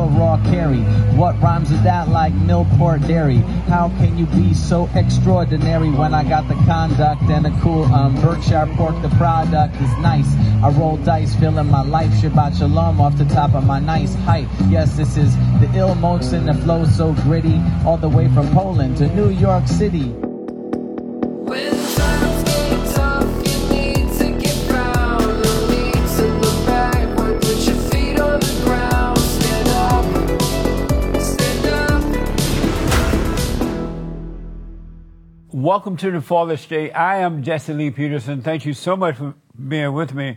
raw carry. What rhymes is that like Millport Dairy? How can you be so extraordinary when I got the conduct and a cool um, Berkshire pork? The product is nice. I roll dice, feeling my life. Shabbat shalom off the top of my nice height. Yes, this is the ill motes and the flow so gritty. All the way from Poland to New York City. Welcome to the Fallen State. I am Jesse Lee Peterson. Thank you so much for being with me.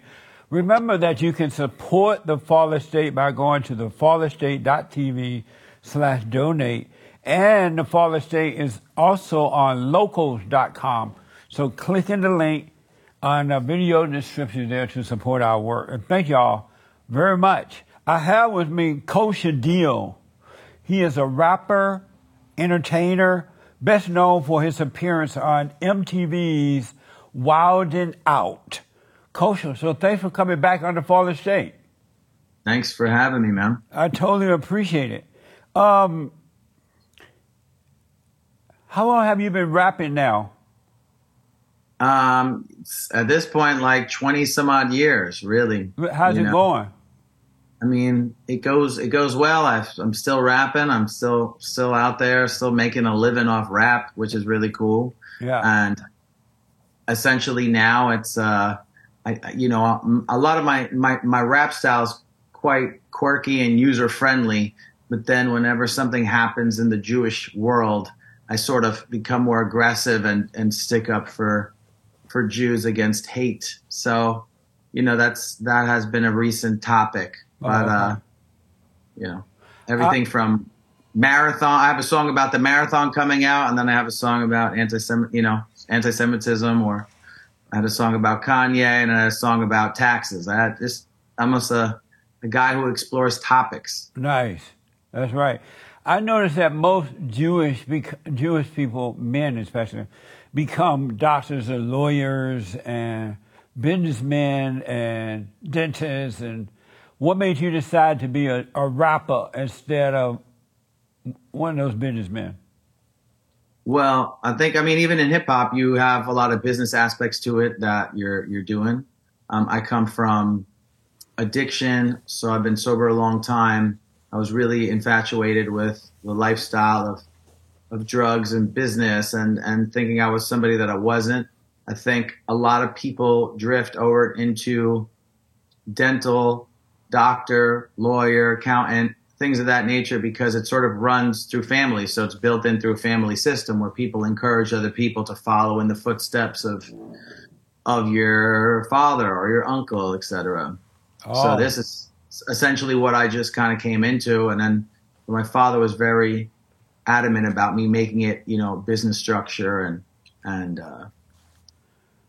Remember that you can support the Fallen State by going to thefallenstate.tv slash donate. And the Fallen State is also on locals.com. So click in the link on the video description there to support our work. And thank y'all very much. I have with me Kosha Dillz. He is a rapper, entertainer, best known for his appearance on MTV's Wild N' Out. Kosha, so thanks for coming back on the Fallen State. Thanks for having me, man. I totally appreciate it. Um, how long have you been rapping now? Um, at this point, like twenty some odd years, really. How's it know? going? I mean, it goes it goes well. i I'm still rapping. I'm still still out there, still making a living off rap, which is really cool. Yeah. And essentially now it's uh, I, I- you know, a lot of my my my rap style is quite quirky and user friendly. But then whenever something happens in the Jewish world, I sort of become more aggressive and and stick up for for Jews against hate. So, you know, that's that has been a recent topic. But uh, you know, everything from marathon. I have a song about the marathon coming out, and then I have a song about anti you know, anti-Semitism, or I had a song about Kanye, and I had a song about taxes. I had just almost a a guy who explores topics. Nice. That's right. I noticed that most Jewish bec- Jewish people, men especially, become doctors and lawyers and businessmen and dentists. And what made you decide to be a, a rapper instead of one of those businessmen? Well, I think I mean even in hip hop, you have a lot of business aspects to it that you're you're doing. Um, I come from addiction, so I've been sober a long time. I was really infatuated with the lifestyle of of drugs and business, and and thinking I was somebody that I wasn't. I think a lot of people drift over into dental, doctor, lawyer, accountant, things of that nature because it sort of runs through families. So it's built in through a family system where people encourage other people to follow in the footsteps of of your father or your uncle, etc. Oh. So this is essentially what I just kind of came into, and then my father was very adamant about me making it, you know, business structure and and uh,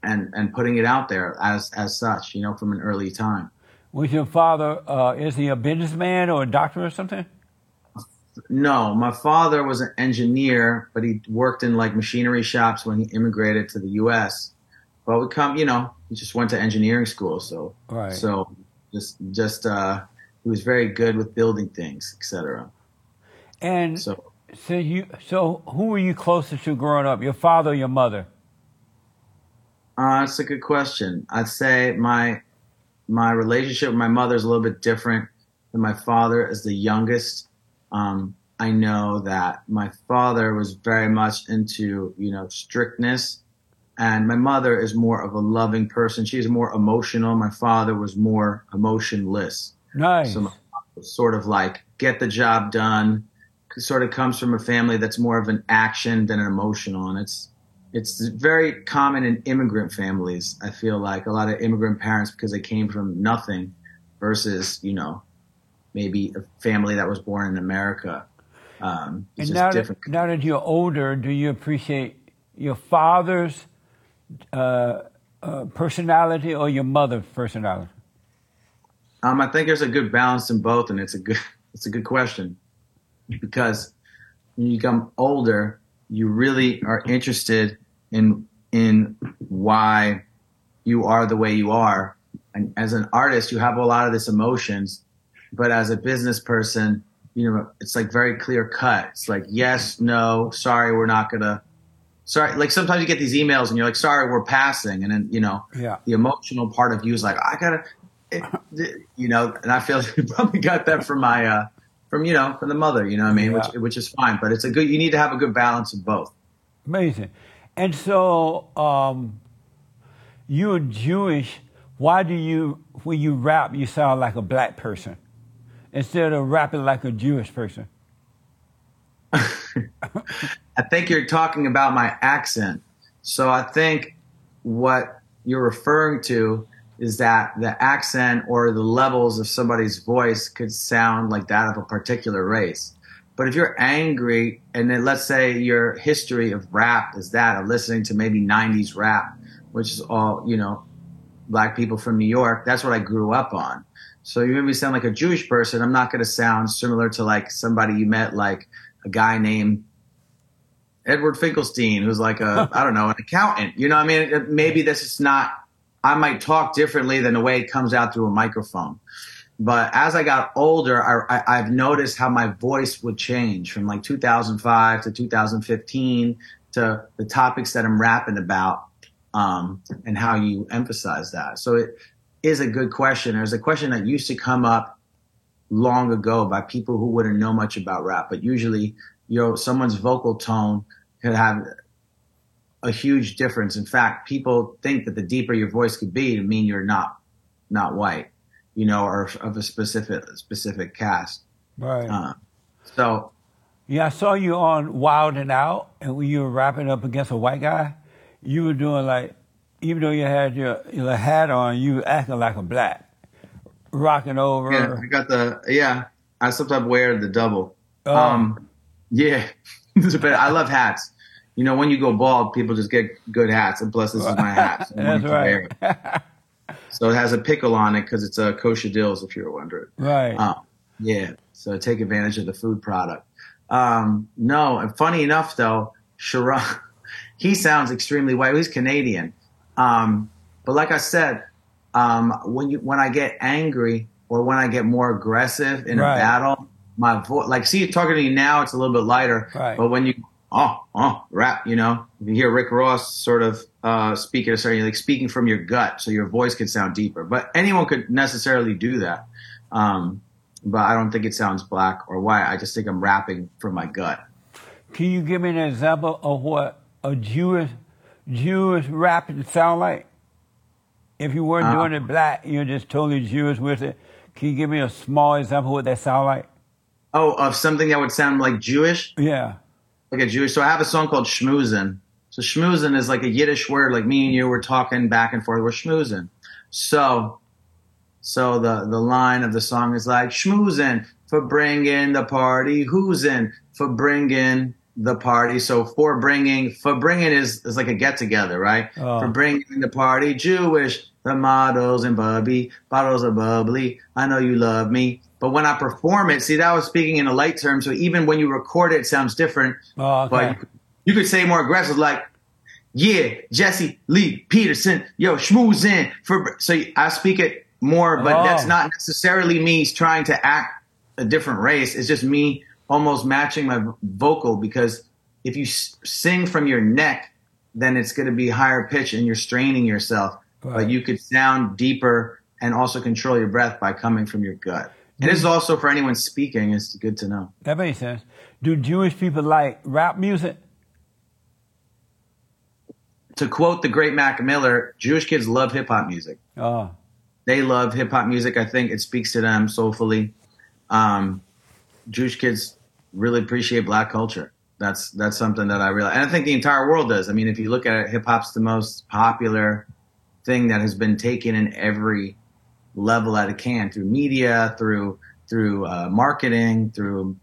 and and putting it out there as as such, you know, from an early time. Was your father, uh, is he a businessman or a doctor or something? No, my father was an engineer, but he worked in like machinery shops when he immigrated to the U.S. But we come, you know, he just went to engineering school, so Right. so just just uh, he was very good with building things, etc. And So so you, so who were you closest to growing up? Your father or your mother? Uh, that's a good question. I'd say my my relationship with my mother is a little bit different than my father. As the youngest, um, I know that my father was very much into you know strictness, and my mother is more of a loving person. She's more emotional. My father was more emotionless. Nice. So my was sort of like get the job done. Sort of comes from a family that's more of an action than an emotional, and it's it's very common in immigrant families. I feel like a lot of immigrant parents because they came from nothing, versus you know maybe a family that was born in America. Um, it's And just now that, different. now that you're older, do you appreciate your father's uh, uh, personality or your mother's personality? Um, I think there's a good balance in both, and it's a good it's a good question because when you become older, you really are interested in in why you are the way you are, and as an artist, you have a lot of this emotions, but as a business person, you know, it's like very clear cut. It's like yes, no, sorry, we're not gonna. Sorry, like sometimes you get these emails and you're like, sorry, we're passing, and then you know, Yeah. the emotional part of you is like, I gotta, it, you know, and I feel you probably got that from my, uh, from you know, from the mother, you know what I mean, Yeah. which which is fine, but it's a good. You need to have a good balance of both. Amazing. And so, um, you're Jewish. Why do you, when you rap, you sound like a black person instead of rapping like a Jewish person? I think you're talking about my accent. So I think what you're referring to is that the accent or the levels of somebody's voice could sound like that of a particular race. But if you're angry, and then let's say your history of rap is that of listening to maybe 90s rap, which is all, you know, black people from New York, that's what I grew up on. So you made me sound like a Jewish person. I'm not going to sound similar to like somebody you met, like a guy named Edward Finkelstein, who's like a, I don't know, an accountant. You know what I mean? Maybe this is not, I might talk differently than the way it comes out through a microphone. But as I got older, I, I, I've noticed how my voice would change from like 2005 to 2015 to the topics that I'm rapping about um, and how you emphasize that. So it is a good question. There's a question that used to come up long ago by people who wouldn't know much about rap, but usually, you know, someone's vocal tone could have a huge difference. In fact, people think that the deeper your voice could be to mean you're not not white, you know, or of a specific specific cast. Right. Uh, so Yeah, I saw you on Wild N' Out, and when you were rapping up against a white guy, you were doing like, even though you had your, your hat on, you were acting like a black, rocking over. yeah, I got the yeah. I sometimes wear the double. Oh. Um, yeah, but I love hats. You know, when you go bald, people just get good hats, and plus, this is my hat. So That's wanted to wear right. So it has a pickle on it because it's a kosher dills, if you're wondering. right. Um, yeah, so take advantage of the food product. Um, no, and funny enough though, Sharon, he sounds extremely white. He's Canadian, um, but like I said, um, when you when I get angry or when I get more aggressive in Right. a battle, my voice, like see, talking to you now, it's a little bit lighter, Right. but when you oh oh rap, you know, you hear Rick Ross sort of uh, speaking, or sorry, like speaking from your gut, so your voice could sound deeper. But anyone could necessarily do that. Um, but I don't think it sounds black or white. I just think I'm rapping from my gut. Can you give me an example of what a Jewish Jewish rap would sound like? If you weren't Uh, doing it black, you're just totally Jewish with it. Can you give me a small example of what that sound like? Oh, of something that would sound like Jewish, Yeah. Like a Jewish. So I have a song called Schmoozin. So Schmoozin is like a Yiddish word, like me and you were talking back and forth. We're schmoozin. So, so the the line of the song is like schmoozin for bringing the party. Who's in for bringing the party? So farbrengen, for bringing is is like a get together, right? Oh. For bringing the party, Jewish. The models and bubby bottles are bubbly. I know you love me. But when I perform it, see that was speaking in a light term. So even when you record it, it sounds different. Oh, okay. But you could, you could say more aggressive, like, yeah, Jesse Lee Peterson, yo, schmooze in for. So I speak it more, but Oh. that's not necessarily me trying to act a different race. It's just me almost matching my vocal because if you s- sing from your neck, then it's going to be higher pitch and you're straining yourself. Right. But you could sound deeper and also control your breath by coming from your gut. And this is also for anyone speaking. It's good to know. That makes sense. Do Jewish people like rap music? To quote the great Mac Miller, Jewish kids love hip hop music. Oh, they love hip hop music. I think it speaks to them soulfully. Um, Jewish kids really appreciate black culture. That's that's something that I realize, and I think the entire world does. I mean, if you look at it, hip hop's the most popular thing that has been taken in every level that it can through media, through through uh, marketing, through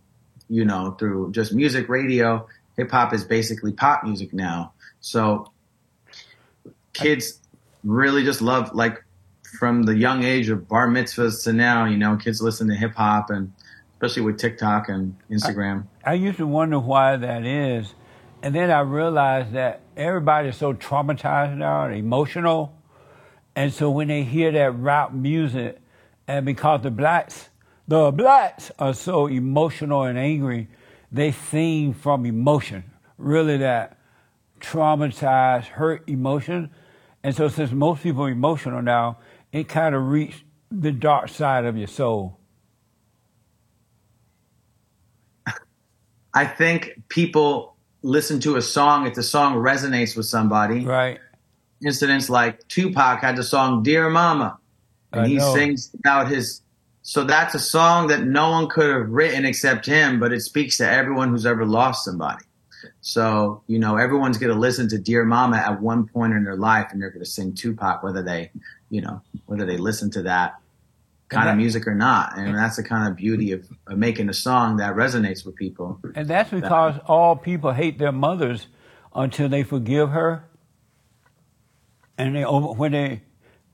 you know, through just music, radio. Hip hop is basically pop music now. So kids really just love like from the young age of bar mitzvahs to now, you know, kids listen to hip hop and especially with TikTok and Instagram. I used to wonder why that is, and then I realized that everybody's so traumatized now, and emotional, and so when they hear that rap music, and because the blacks The blacks are so emotional and angry. They sing from emotion, really that traumatized, hurt emotion. And so, since most people are emotional now, it kind of reached the dark side of your soul. I think people listen to a song if the song resonates with somebody. Right? Incidents like Tupac had the song "Dear Mama," and I he know. sings about his. So that's a song that no one could have written except him, but it speaks to everyone who's ever lost somebody. So you know, everyone's going to listen to "Dear Mama" at one point in their life, and they're going to sing Tupac, whether they, you know, whether they listen to that kind that- of music or not. And that's the kind of beauty of, of making a song that resonates with people. And that's because all people hate their mothers until they forgive her. And they over, when they,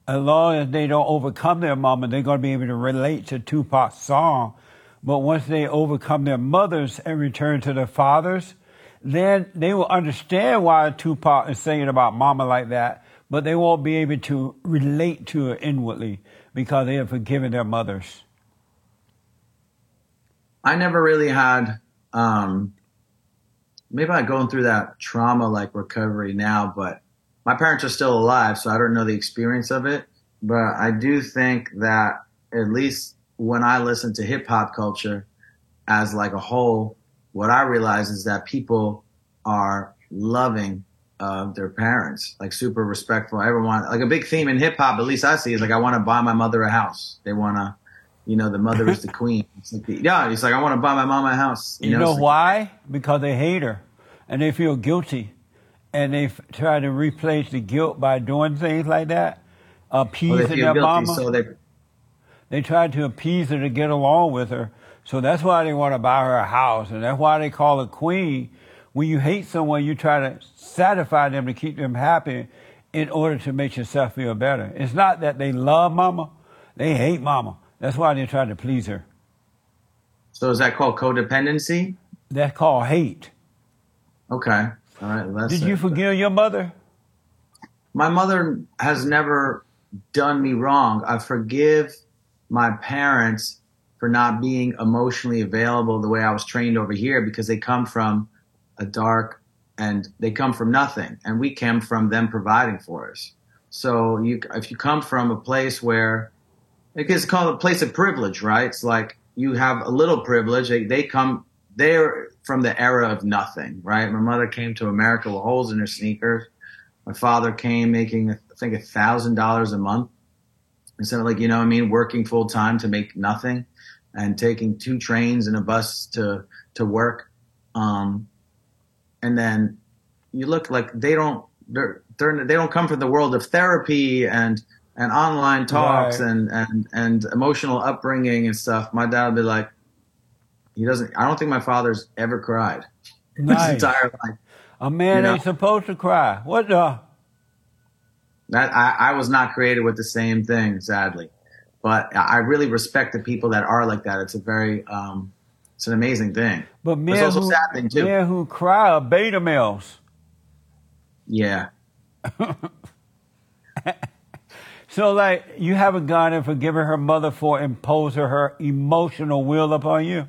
as long as they don't overcome their mama, they're going to be able to relate to Tupac's song. But once they overcome their mothers and return to their fathers, then they will understand why Tupac is singing about mama like that. But they won't be able to relate to her inwardly because they have forgiven their mothers. I never really had um maybe I'm going through that trauma like recovery now, but my parents are still alive, so I don't know the experience of it. But I do think that at least when I listen to hip hop culture as like a whole, what I realize is that people are loving of their parents, like super respectful. Everyone, like a big theme in hip hop, at least I see, is like I want to buy my mother a house. They want to, you know, the mother is the queen. It's like the, yeah, it's like I want to buy my mom a house. You know it's like- why? Because they hate her and they feel guilty. And they f- try to replace the guilt by doing things like that, Well, appeasing they their guilty, mama. so they they try to appease her to get along with her. So that's why they want to buy her a house. And that's why they call her queen. When you hate someone, you try to satisfy them to keep them happy in order to make yourself feel better. It's not that they love mama, they hate mama. That's why they try to please her. So is that called codependency? That's called hate. Okay. All right. well, Did you it. forgive your mother? My mother has never done me wrong. I forgive my parents for not being emotionally available the way I was trained over here because they come from a dark and they come from nothing and we came from them providing for us. So you, if you come from a place where it gets called a place of privilege, right? It's like you have a little privilege. They, they come, they're from the era of nothing, right? My mother came to America with holes in her sneakers. My father came making, I think, a thousand dollars a month. Instead of like, you know what I mean, working full time to make nothing and taking two trains and a bus to, to work. Um, and then you look like they don't, they're, they're, they don't come from the world of therapy and, and online talks Right. and, and, and emotional upbringing and stuff. My dad would be like, he doesn't, I don't think my father's ever cried his entire life. A man You know? ain't supposed to cry. What the? That I, I was not created with the same thing, sadly. But I really respect the people that are like that. It's a very, um, it's an amazing thing. But men who, sad thing too. men who cry are beta males. Yeah. So, like, you haven't gone and forgiven her mother for imposing her emotional will upon you.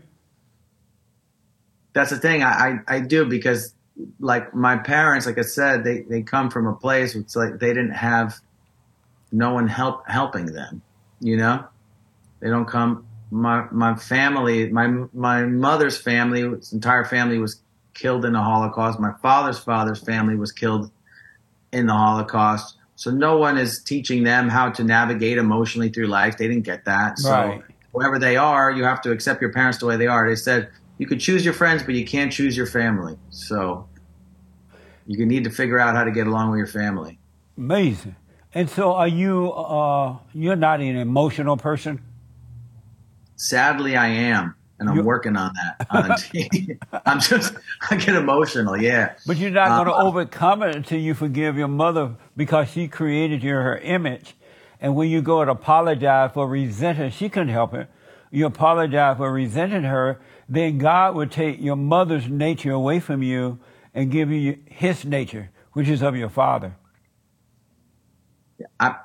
That's the thing. I, I, I do because like my parents, like I said, they, they come from a place where it's like they didn't have no one help helping them, you know? They don't come my my family, my my mother's family, its entire family was killed in the Holocaust. My father's father's family was killed in the Holocaust. So no one is teaching them how to navigate emotionally through life. They didn't get that. So Right. whoever they are, you have to accept your parents the way they are. They said you could choose your friends, but you can't choose your family. So you need to figure out how to get along with your family. Amazing. And so, are you? Uh, you're not an emotional person. Sadly, I am, and I'm You- working on that. On. I'm just, I get emotional. Yeah. But you're not going to Uh, overcome it until you forgive your mother because she created you in her image. And when you go and apologize for resenting, she couldn't help it. You apologize for resenting her, then God would take your mother's nature away from you and give you his nature, which is of your father. I,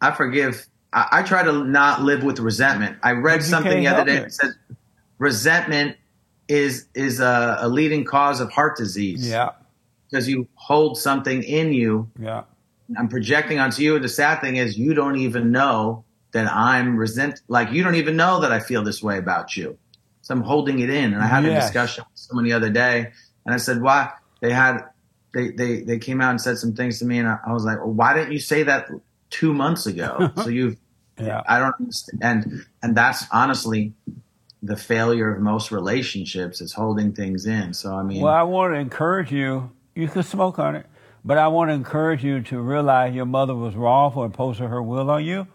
I forgive, I, I try to not live with resentment. I read something the other day that says resentment is is a, a leading cause of heart disease. Yeah, because you hold something in you. yeah, I'm projecting onto you. The sad thing is, you don't even know that I'm resent. Like you don't even know that I feel this way about you. So I'm holding it in. And I had a discussion with someone the other day, and I said, "Why?" They had they they they came out and said some things to me, and I, I was like, well, "Why didn't you say that two months ago?" so you've yeah. I don't understand. And, and that's honestly the failure of most relationships is holding things in. So, I mean, Well, I want to encourage you. You can smoke on it, but I want to encourage you to realize your mother was wrong for imposing her will on you,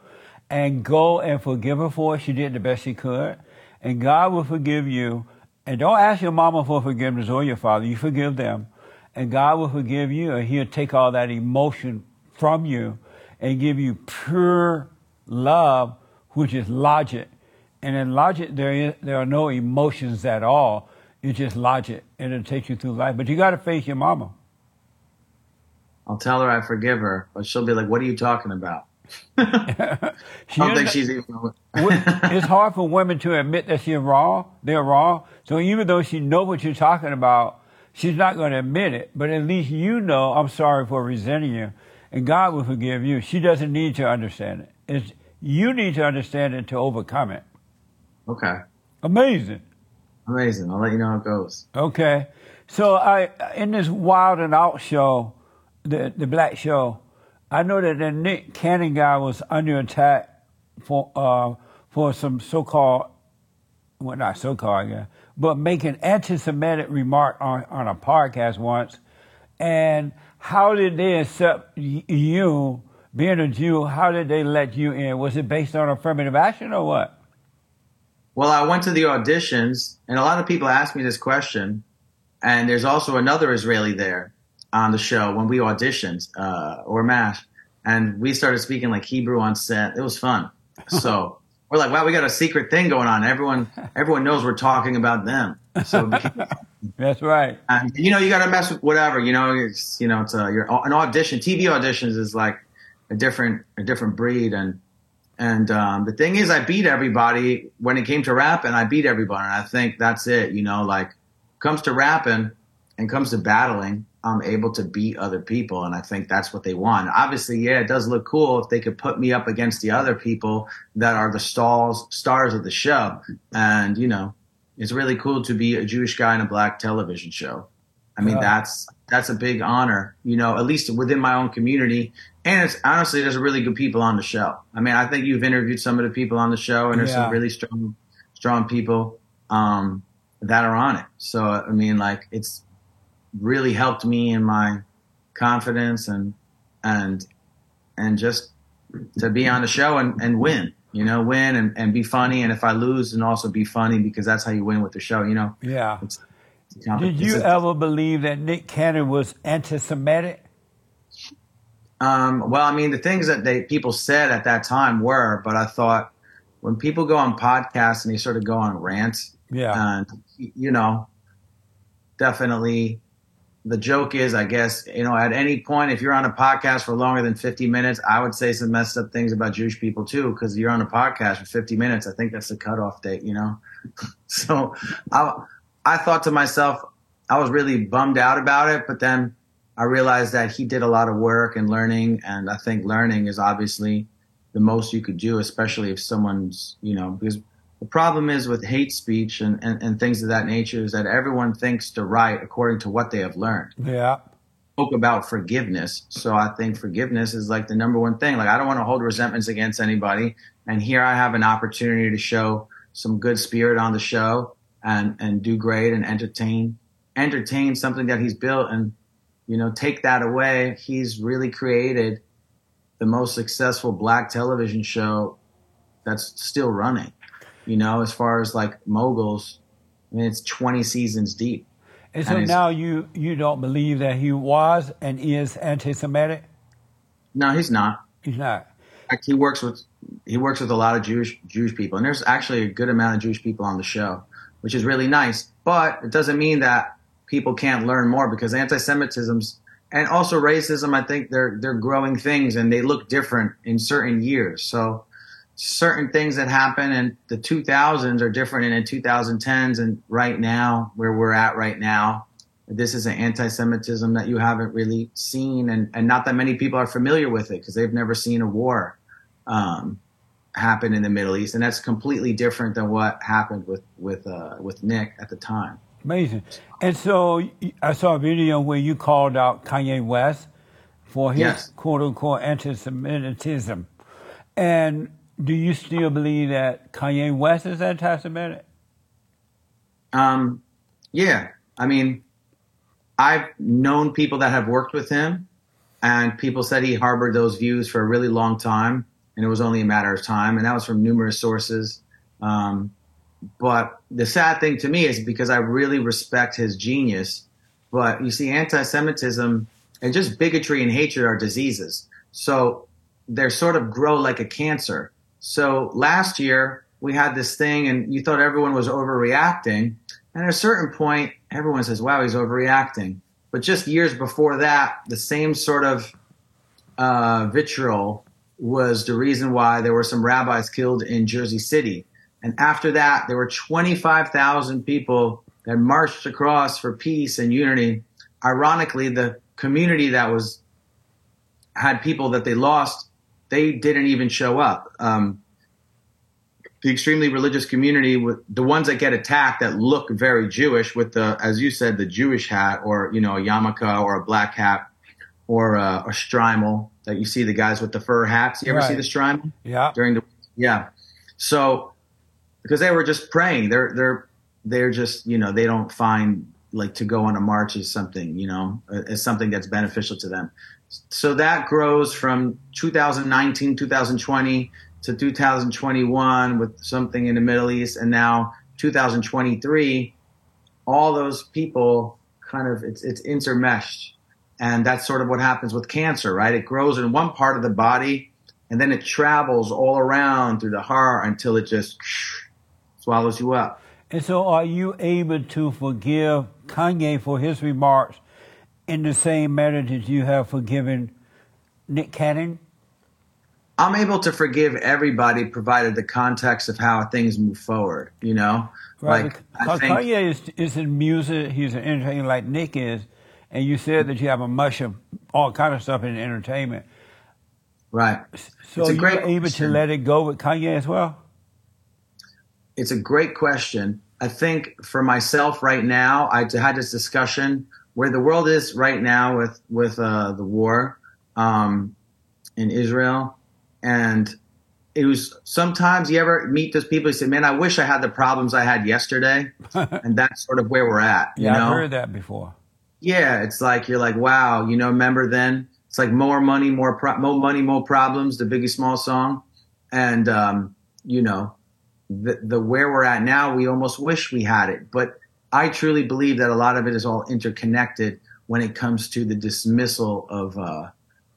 and go and forgive her for it. She did the best she could, and God will forgive you. And don't ask your mama for forgiveness or your father. You forgive them, and God will forgive you, and He'll take all that emotion from you and give you pure love, which is logic. And in logic, there is, there are no emotions at all. It's just logic, and it'll take you through life. But you got to face your mama. I'll tell her I forgive her, but she'll be like, what are you talking about? I don't think she's even. it's hard for women to admit that she's wrong. They're wrong. So even though she know what you're talking about, she's not going to admit it. But at least you know, I'm sorry for resenting you, and God will forgive you. She doesn't need to understand it. It's you need to understand it to overcome it. okay. Amazing. Amazing. I'll let you know how it goes. Okay. So I in this Wild N' Out show, the the black show, I know that the Nick Cannon guy was under attack for uh for some so called well not so called I guess, but making anti Semitic remark on, on a podcast once. And how did they accept you being a Jew? How did they let you in? Was it based on affirmative action or what? Well, I went to the auditions, and a lot of people ask me this question. And there's also another Israeli there on the show when we auditioned, uh, or MASH, and we started speaking like Hebrew on set. It was fun. So we're like, wow, we got a secret thing going on. Everyone, everyone knows we're talking about them. So became- That's right. And you know, you got to mess with whatever. You know, it's you know, it's a, you're, an audition. TV auditions is like a different a different breed. And and um, the thing is, I beat everybody when it came to rapping. I beat everybody, and I think that's it. You know, like comes to rapping and comes to battling, I'm able to beat other people, and I think that's what they want. Obviously, yeah, it does look cool if they could put me up against the other people that are the stars stars of the show, and you know, it's really cool to be a Jewish guy in a black television show. I mean, Yeah. that's that's a big honor, you know, at least within my own community. And it's honestly, there's really good people on the show. I mean, I think you've interviewed some of the people on the show, and there's Yeah. some really strong, strong people um, that are on it. So, I mean, like, it's really helped me in my confidence and and and just to be on the show and, and win. You know, win and, and be funny. And if I lose, and also be funny because that's how you win with the show. You know, Yeah. it's, it's Did you ever believe that Nick Cannon was anti-Semitic? Um, well, I mean, the things that they people said at that time were, but I thought when people go on podcasts and they sort of go on rants, Yeah. and you know, definitely, the joke is, I guess, you know, at any point, if you're on a podcast for longer than 50 minutes, I would say some messed up things about Jewish people too, because you're on a podcast for 50 minutes. I think that's the cutoff date, you know. so, I I thought to myself, I was really bummed out about it, but then I realized that he did a lot of work and learning, and I think learning is obviously the most you could do, especially if someone's, you know, because the problem is with hate speech and, and, and things of that nature is that everyone thinks to right according to what they have learned. Yeah. Spoke about forgiveness. So I think forgiveness is like the number one thing. Like I don't want to hold resentments against anybody. And here I have an opportunity to show some good spirit on the show and, and do great and entertain, entertain something that he's built and, you know, take that away. He's really created the most successful black television show that's still running. You know, as far as like moguls, I mean, it's 20 seasons deep. And so And now you you don't believe that he was and is anti-Semitic? No, he's not. He's not. Fact, he works with he works with a lot of Jewish Jewish people, and there's actually a good amount of Jewish people on the show, which is really nice. But it doesn't mean that people can't learn more because anti-Semitism's and also racism. I think they're they're growing things, and they look different in certain years. So certain things that happen in the 2000s are different in 2010s and right now where we're at right now this is an anti-semitism that you haven't really seen and, and not that many people are familiar with it because they've never seen a war um, happen in the middle east and that's completely different than what happened with with uh, with nick at the time Amazing. And so i saw a video where you called out Kanye West for his Yes. quote unquote anti Semitism. And do you still believe that Kanye West is anti Semitic? Um, yeah, I mean, I've known people that have worked with him, and people said he harbored those views for a really long time, and it was only a matter of time, and that was from numerous sources. Um, but the sad thing to me is because I really respect his genius, but you see, anti-Semitism and just bigotry and hatred are diseases. So they sort of grow like a cancer. So last year we had this thing and you thought everyone was overreacting. And at a certain point, everyone says, wow, he's overreacting. But just years before that, the same sort of uh, vitriol was the reason why there were some rabbis killed in Jersey City. And after that, there were 25,000 people that marched across for peace and unity. Ironically, the community that was had people that they lost, they didn't even show up. Um, the extremely religious community, with the ones that get attacked that look very Jewish, with the, as you said, the Jewish hat, or you know, a yarmulke or a black hat, or a, a shtreimel that you see the guys with the fur hats. You ever see the shtreimel? Yeah. during the yeah. So because they were just praying, they're they're they're just you know they don't find like to go on a march is something you know as something that's beneficial to them. So that grows from 2019, 2020 to 2021 with something in the Middle East, and now 2023. All those people kind of it's it's intermeshed, and that's sort of what happens with cancer, right? It grows in one part of the body and then it travels all around through the heart until it just swallows you up. And so are you able to forgive Kanye for his remarks in the same manner that you have forgiven Nick Cannon? I'm able to forgive everybody provided the context of how things move forward, you know? Right. Like, because think, Kanye is, is in music, he's an entertainer like Nick is, and you said that you have a mush of all kind of stuff in entertainment. right. So It's a you're great able to let it go with Kanye as well? It's a great question. I think for myself right now, I had this discussion where the world is right now with with uh, the war um, in Israel, and it was sometimes you ever meet those people who say, "Man, I wish I had the problems I had yesterday," and that's sort of where we're at. You yeah, know, I've heard that before. yeah, it's like you're like, wow, you know, remember then? It's like more money, more pro- more money, more problems. The Biggie Small song, and um, you know, the the where we're at now, we almost wish we had it. But I truly believe that a lot of it is all interconnected when it comes to the dismissal of uh,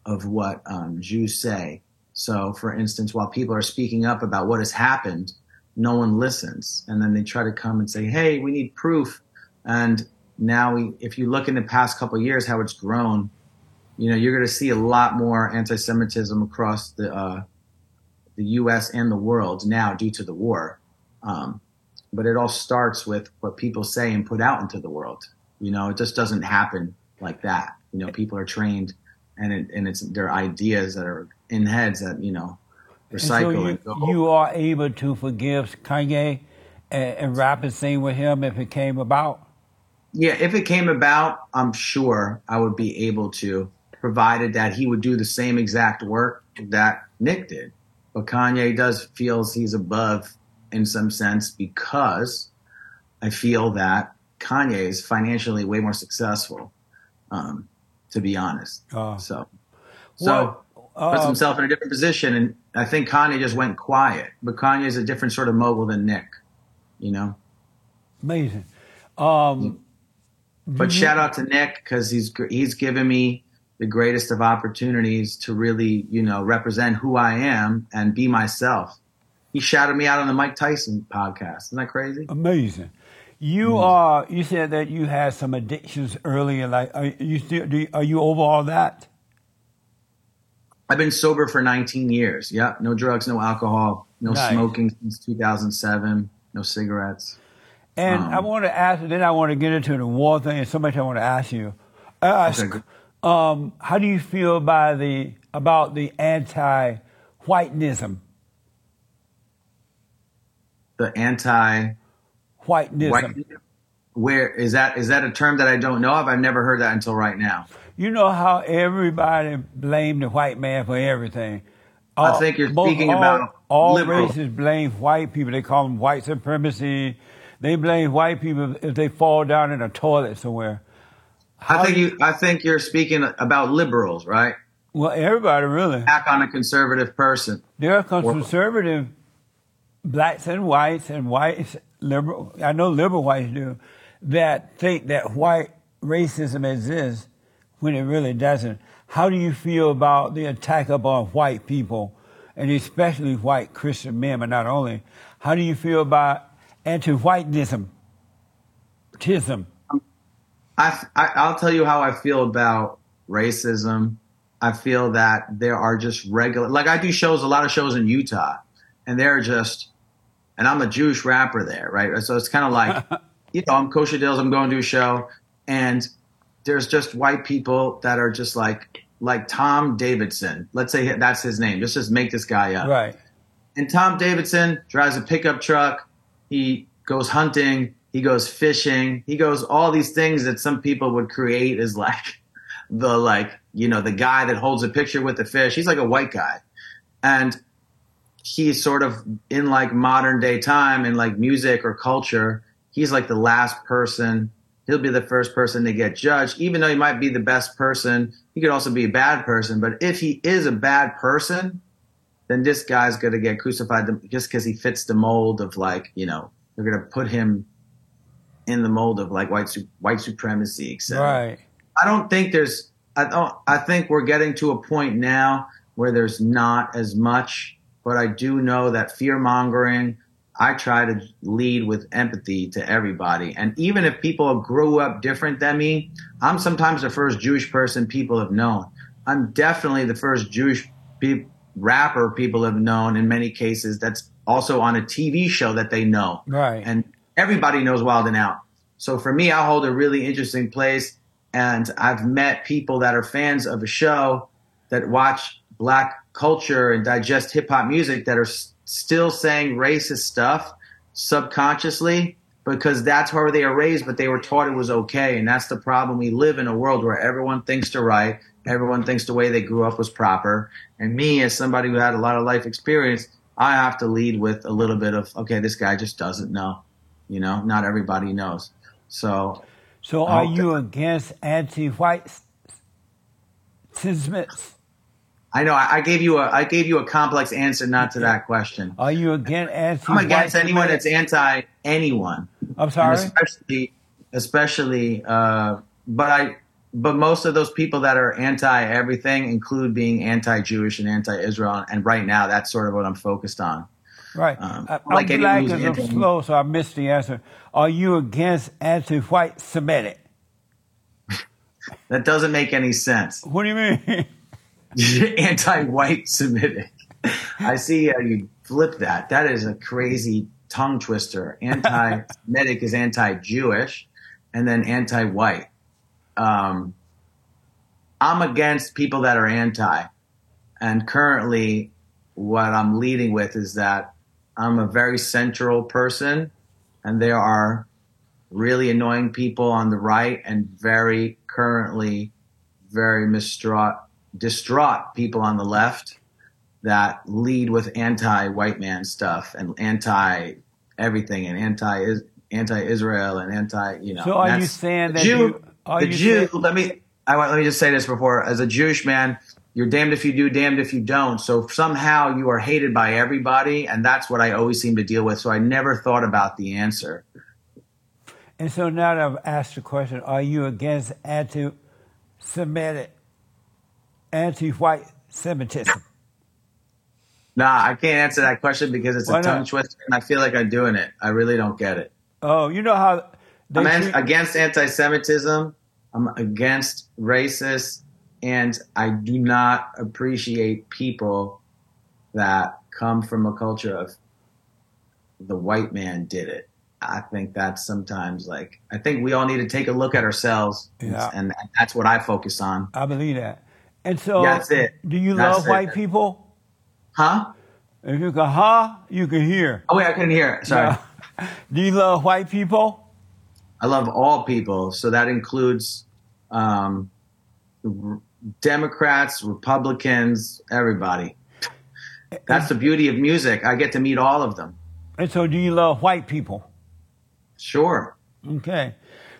of what um, Jews say. So, for instance, while people are speaking up about what has happened, no one listens, and then they try to come and say, "Hey, we need proof." And now, we, if you look in the past couple years, how it's grown, you know, you're going to see a lot more anti-Semitism across the uh, the U.S. and the world now due to the war. Um, but it all starts with what people say and put out into the world. You know, it just doesn't happen like that. You know, people are trained, and it, and it's their ideas that are in heads that you know And so recycle you, and go. you are able to forgive Kanye and, and rap and sing with him if it came about? Yeah, if it came about, I'm sure I would be able to, provided that he would do the same exact work that Nick did. But Kanye does feels he's above in some sense because I feel that Kanye is financially way more successful, um, to be honest. Uh, So, so What, puts uh, himself in a different position, and I think Kanye just went quiet. But Kanye is a different sort of mogul than Nick, you know. Amazing. Um, But Mhm. shout out to Nick because he's he's given me the greatest of opportunities to really you know represent who I am and be myself. He shouted me out on the Mike Tyson podcast. Isn't that crazy? Amazing. You Mm. are. You said that you had some addictions earlier. Like, are you still? Do you, are you over all that? I've been sober for 19 years. Yep, no drugs, no alcohol, no Nice. smoking since 2007, no cigarettes. And Um, I want to ask, then I want to get into the war thing. And so much I want to ask you. Ask, Okay. um, how do you feel by the about the anti-whitenism? The anti Whitenism. white. Where is that? Is that a term that I don't know of? I've never heard that until right now. You know how everybody blamed the white man for everything. I think you're speaking all, about all liberal. races blame white people. They call them white supremacy. They blame white people if they fall down in a toilet somewhere. I think you. I think you're speaking about liberals, right? Well, everybody really. Back on a conservative person. There are conservative blacks and whites and whites liberal. I know liberal whites do that think that white racism exists when it really doesn't. How do you feel about the attack upon white people, and especially white Christian men, but not only? How do you feel about anti-whitenism? Tism. I, I I'll tell you how I feel about racism. I feel that there are just regular, like I do shows, a lot of shows in Utah, and they're just, and I'm a Jewish rapper there, right? So it's kind of like, you know, I'm Kosha Dillz, I'm going to a show, and there's just white people that are just like, like Tom Davidson. Let's say that's his name. Let's just make this guy up. Right. And Tom Davidson drives a pickup truck. He goes hunting. He goes fishing. He goes all these things that some people would create as like the like you know the guy that holds a picture with the fish. He's like a white guy, and he's sort of in like modern day time in like music or culture. He's like the last person. He'll be the first person to get judged, even though he might be the best person. He could also be a bad person. But if he is a bad person, then this guy's going to get crucified just because he fits the mold of like you know they're going to put him in the mold of like white white supremacy, etc. Right. I don't think there's. I don't. I think we're getting to a point now where there's not as much, but I do know that fear mongering. I try to lead with empathy to everybody, and even if people grew up different than me, I'm sometimes the first Jewish person people have known. I'm definitely the first Jewish pe- rapper people have known in many cases. That's also on a TV show that they know Right. and everybody knows Wild N' Out. So for me, I hold a really interesting place, and I've met people that are fans of a show that watch black culture and digest hip hop music that are s- still saying racist stuff subconsciously because that's where they are raised, but they were taught it was okay, and that's the problem. We live in a world where everyone thinks they're right, everyone thinks the way they grew up was proper, and me, as somebody who had a lot of life experience, I have to lead with a little bit of okay, this guy just doesn't know. You know, not everybody knows. So So are you against anti-white sentiments? I know I, I gave you a I gave you a complex answer not to that question. Are you against anti? I'm against anyone that's anti anyone. I'm And sorry. especially especially uh, but I but most of those people that are anti everything include being anti Jewish and anti Israel and right now that's sort of what I'm focused on. Right. Um, I, like I'm black who's I'm slow, so I missed the answer. Are you against anti-white Semitic? That doesn't make any sense. What do you mean? anti-white Semitic. I see how you flip that. That is a crazy tongue twister. Anti-Semitic is anti-Jewish, and then anti-white. Um, I'm against people that are anti, and currently, what I'm leading with is that I'm a very central person, and there are really annoying people on the right, and very currently very distraught, distraught people on the left that lead with anti-white man stuff and anti everything and anti anti-Israel and anti you know. So are you saying that Jew, you- are the you Jew? saying- let me I want let me just say this before as a Jewish man. You're damned if you do, damned if you don't. So somehow you are hated by everybody, and that's what I always seem to deal with. So I never thought about the answer. and so now that I've asked the question, are you against anti-Semitic, anti-white Semitism? Nah, I can't answer that question because it's Why a tongue not? twister, and I feel like I'm doing it. I really don't get it. Oh, you know how I'm an- against anti-Semitism. I'm against racist, and I do not appreciate people that come from a culture of the white man did it. I think that's sometimes like I think we all need to take a look at ourselves, Yeah. and, and that's what I focus on. I believe that. And so, That's it. do you That's love it. white people? Huh? If you can, huh? You can hear. Oh wait, I couldn't hear. Sorry. Yeah. Do you love white people? I love all people, so that includes um, r- Democrats, Republicans, everybody. That's the beauty of music. I get to meet all of them. And so, do you love white people? Sure. Okay.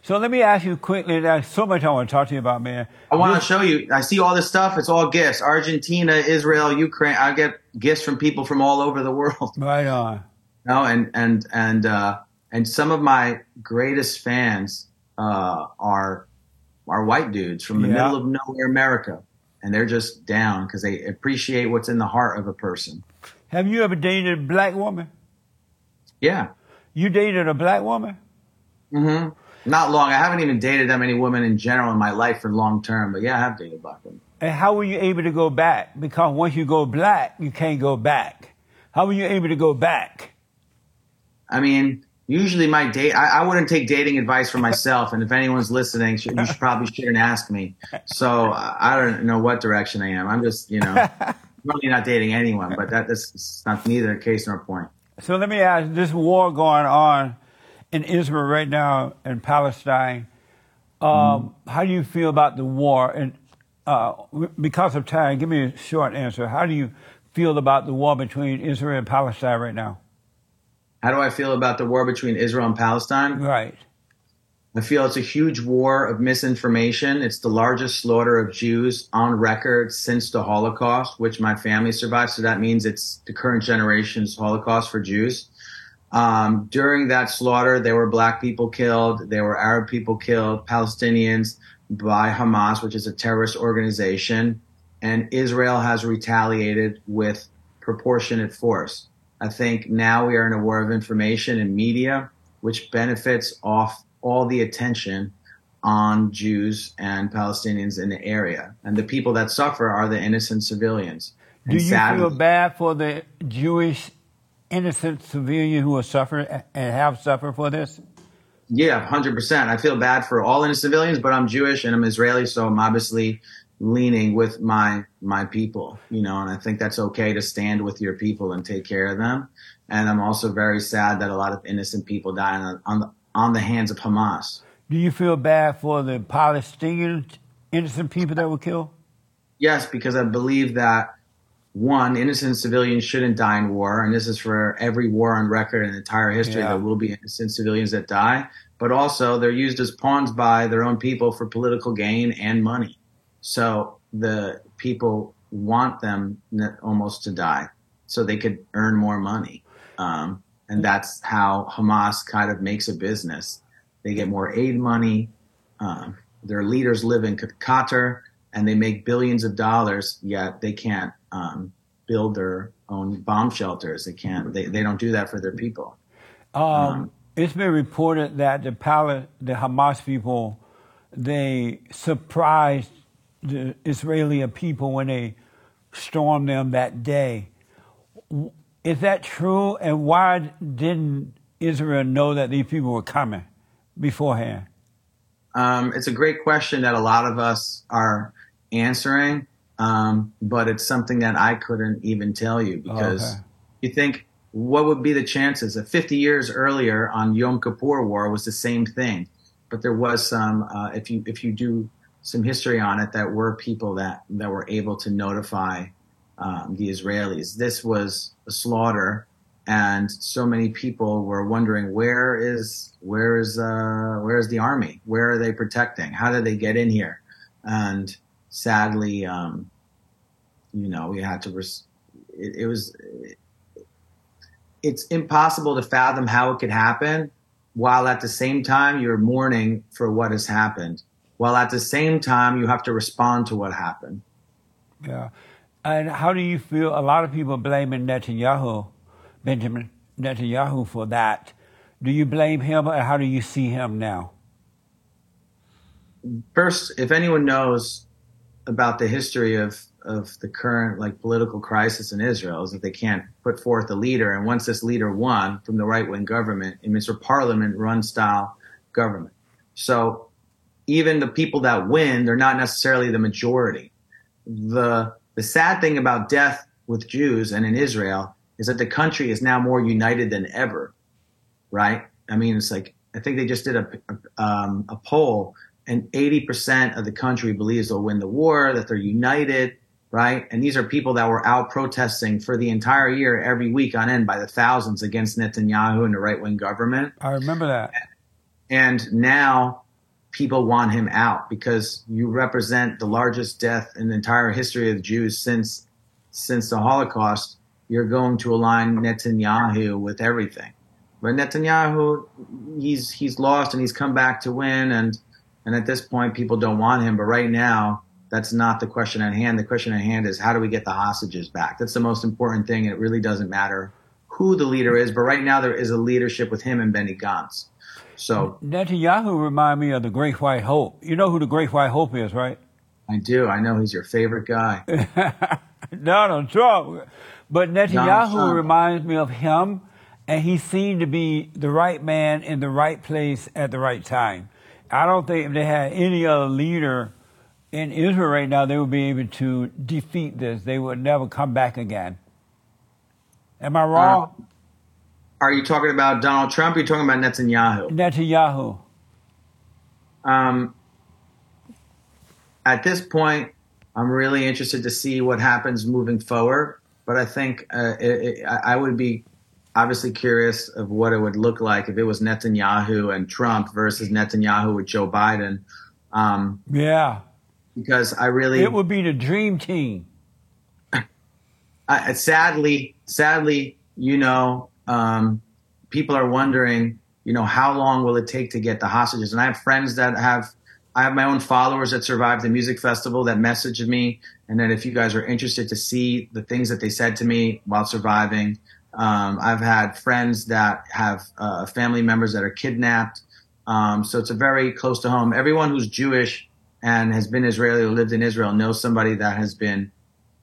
So let me ask you quickly. There's so much I want to talk to you about, man. I want to show you. I see all this stuff. It's all gifts. Argentina, Israel, Ukraine. I get gifts from people from all over the world. Right on. No, and and and uh, and some of my greatest fans uh, are are white dudes from the Yeah. middle of nowhere, America, and they're just down because they appreciate what's in the heart of a person. Have you ever dated a black woman? Yeah. You dated a black woman? hmm Not long. I haven't even dated that many women in general in my life for long term, but yeah, I have dated black women. And how were you able to go back? Because once you go black, you can't go back. How were you able to go back? I mean, usually my date, I, I wouldn't take dating advice for myself. And if anyone's listening, you should probably shouldn't ask me. So I I don't know what direction I am. I'm just, you know, probably not dating anyone, but that, that's not neither case nor point. So let me ask this war going on in Israel right now in Palestine. Um, How do you feel about the war? And uh, because of time, give me a short answer. How do you feel about the war between Israel and Palestine right now? How do I feel about the war between Israel and Palestine? Right. I feel it's a huge war of misinformation. It's the largest slaughter of Jews on record since the Holocaust, which my family survived. So that means it's the current generation's Holocaust for Jews. Um, during that slaughter, there were black people killed, there were Arab people killed, Palestinians by Hamas, which is a terrorist organization, and Israel has retaliated with proportionate force. I think now we are in a war of information and media, which benefits off all the attention on Jews and Palestinians in the area. And the people that suffer are the innocent civilians. Do you sadly- feel bad for the Jewish innocent civilian who are suffering and have suffered for this? Yeah, hundred percent. I feel bad for all innocent civilians, but I'm Jewish and I'm Israeli, so I'm obviously leaning with my my people, you know, and I think that's okay to stand with your people and take care of them. And I'm also very sad that a lot of innocent people die on on the, on the hands of Hamas. Do you feel bad for the Palestinian innocent people that were killed? Yes, because I believe that one, innocent civilians shouldn't die in war, and this is for every war on record in the entire history. Yeah. There will be innocent civilians that die, but also they're used as pawns by their own people for political gain and money. So the people want them almost to die so they could earn more money. Um, and that's how Hamas kind of makes a business. They get more aid money. Um, their leaders live in Qatar and they make billions of dollars, yet they can't um, build their own bomb shelters. They can't. They, they don't do that for their people. Um, it's been reported that the Pal- the Hamas people they surprised the Israeli people when they stormed them that day. Is that true? And why didn't Israel know that these people were coming beforehand? Um, it's a great question that a lot of us are answering, um, but it's something that I couldn't even tell you because Okay. you think what would be the chances? That 50 years earlier on Yom Kippur War was the same thing, but there was some. Uh, if you if you do some history on it, that were people that that were able to notify um, the Israelis. This was a slaughter, and so many people were wondering where is where is uh, where is the army? Where are they protecting? How did they get in here? And sadly, um, you know, we had to. Res- it, it was. It's impossible to fathom how it could happen, while at the same time you're mourning for what has happened. While at the same time you have to respond to what happened. Yeah. And how do you feel? A lot of people blaming Netanyahu, Benjamin Netanyahu, for that. Do you blame him, or how do you see him now? first, if anyone knows about the history of of the current like political crisis in Israel is that they can't put forth a leader, and once this leader won from the right wing government, it means a parliament run style government. So even the people that win, they're not necessarily the majority. The the sad thing about death with Jews and in Israel is that the country is now more united than ever, right? I mean, it's like I think they just did a a, um, a poll, and eighty percent of the country believes they'll win the war, that they're united, right? And these are people that were out protesting for the entire year, every week on end, by the thousands against Netanyahu and the right wing government. I remember that. And now people want him out because you represent the largest death in the entire history of the Jews since since the Holocaust. You're going to align Netanyahu with everything. But Netanyahu, he's he's lost and he's come back to win, and and at this point, people don't want him. But right now, that's not the question at hand. The question at hand is how do we get the hostages back? That's the most important thing. It really doesn't matter who the leader is, but right now there is a leadership with him and Benny Gantz. So Netanyahu remind me of the Great White Hope. You know who the Great White Hope is, right? I do. I know he's your favorite guy. Donald Trump. But Netanyahu Trump. reminds me of him, and he seemed to be the right man in the right place at the right time. I don't think if they had any other leader in Israel right now, they would be able to defeat this. They would never come back again. Am I wrong? Are you talking about Donald Trump? Or are you talking about Netanyahu? Netanyahu. Um, at this point, I'm really interested to see what happens moving forward. But I think uh, it, it, I I would be obviously curious of what it would look like if it was Netanyahu and Trump versus Netanyahu with Joe Biden, um, Yeah. Because I really It would be the dream team. I, sadly, sadly, you know, um, people are wondering, you know, how long will it take to get the hostages? And I have friends that have, I have my own followers that survived the music festival that messaged me, and then if you guys are interested to see the things that they said to me while surviving, um, I've had friends that have uh, family members that are kidnapped. Um, so it's a very close to home. Everyone who's Jewish and has been Israeli or lived in Israel knows somebody that has been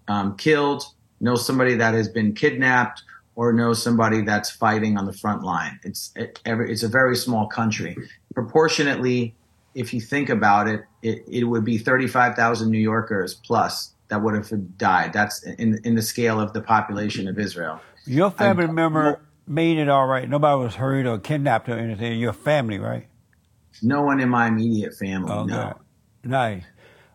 um, killed, knows somebody that has been kidnapped, or knows somebody that's fighting on the front line. It's it, every, it's a very small country. Proportionately, if you think about it, it, it would be 35,000 New Yorkers plus that would have died. That's in in the scale of the population of Israel. Your family I'm- member made it all right. Nobody was hurt or kidnapped or anything. Your family, right? No one in my immediate family. Oh, no. good. Nice.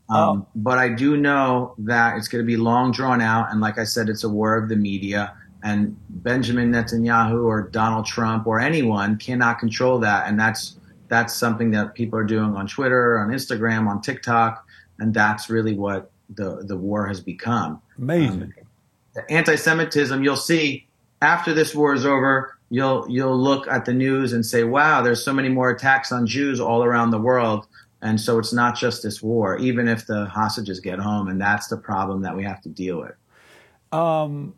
Um, but I do know that it's going to be long drawn out, and like I said, it's a war of the media. And Benjamin Netanyahu or Donald Trump or anyone cannot control that, and that's that's something that people are doing on Twitter, on Instagram, on TikTok, and that's really what the the war has become. Amazing. The anti-Semitism, you'll see after this war is over, you'll you'll look at the news and say, "Wow, there's so many more attacks on Jews all around the world." And so it's not just this war, even if the hostages get home, and that's the problem that we have to deal with. Um,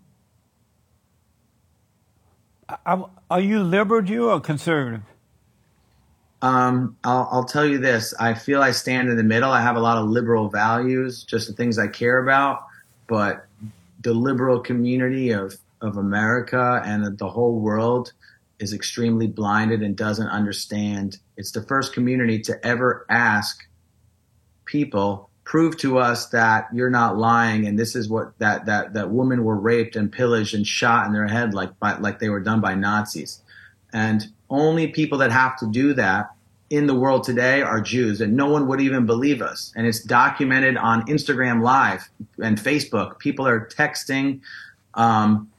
are you liberal Jew or conservative? Um, I'll, I'll tell you this. I feel I stand in the middle. I have a lot of liberal values, just the things I care about. But the liberal community of, of America and the whole world is extremely blinded and doesn't understand. It's the first community to ever ask people, prove to us that you're not lying and this is what that, that, that women were raped and pillaged and shot in their head like by, like they were done by Nazis. And only people that have to do that in the world today are Jews, and no one would even believe us. And it's documented on Instagram Live and Facebook. People are texting, um,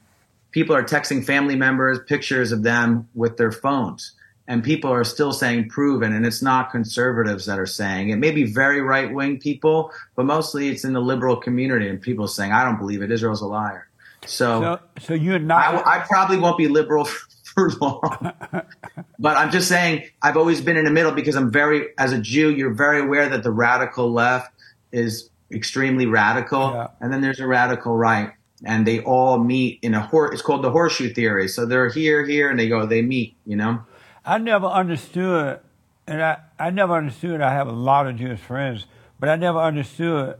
people are texting family members pictures of them with their phones. And people are still saying proven, and it's not conservatives that are saying it. May be very right wing people, but mostly it's in the liberal community, and people saying, "I don't believe it. Israel's a liar." So, So, so you're not. I, I probably won't be liberal for long. but I'm just saying, I've always been in the middle because I'm very, as a Jew, you're very aware that the radical left is extremely radical, Yeah. and then there's a radical right, and they all meet in a hor. It's called the horseshoe theory. So they're here, here, and they go, they meet. You know, I never understood, and I, I never understood. I have a lot of Jewish friends, but I never understood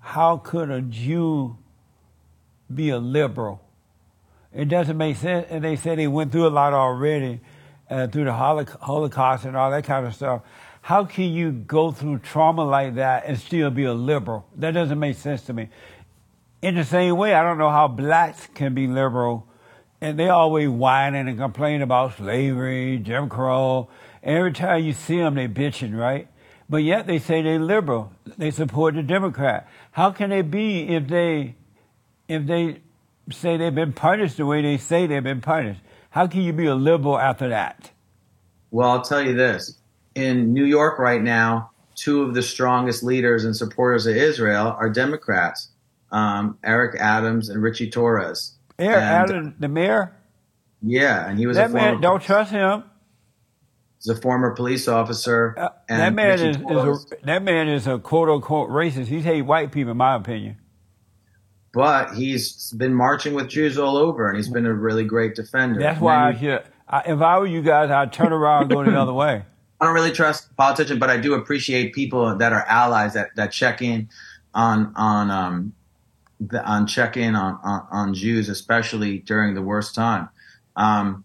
how could a Jew be a liberal? It doesn't make sense. And they say they went through a lot already, uh, through the Holocaust and all that kind of stuff. How can you go through trauma like that and still be a liberal? That doesn't make sense to me. In the same way, I don't know how blacks can be liberal, and they always whining and complaining about slavery, Jim Crow. Every time you see them, they're bitching, right? But yet they say they're liberal. They support the Democrat. How can they be if they, if they say they've been punished the way they say they've been punished? How can you be a liberal after that? Well, I'll tell you this. In New York right now, two of the strongest leaders and supporters of Israel are Democrats, um, Eric Adams and Richie Torres. Eric And- Allen, the mayor, Yeah, and he was that a man, don't trust him. he's a former police officer. Uh, and that man is, is a, that man is a quote unquote racist. He hate white people, in my opinion. but he's been marching with Jews all over, and he's been a really great defender. That's And why I should. I, if I were you guys, I'd turn around and go the other way. I don't really trust politicians, but I do appreciate people that are allies that, that check in on on um the, on check in on, on on Jews, especially during the worst time. Um,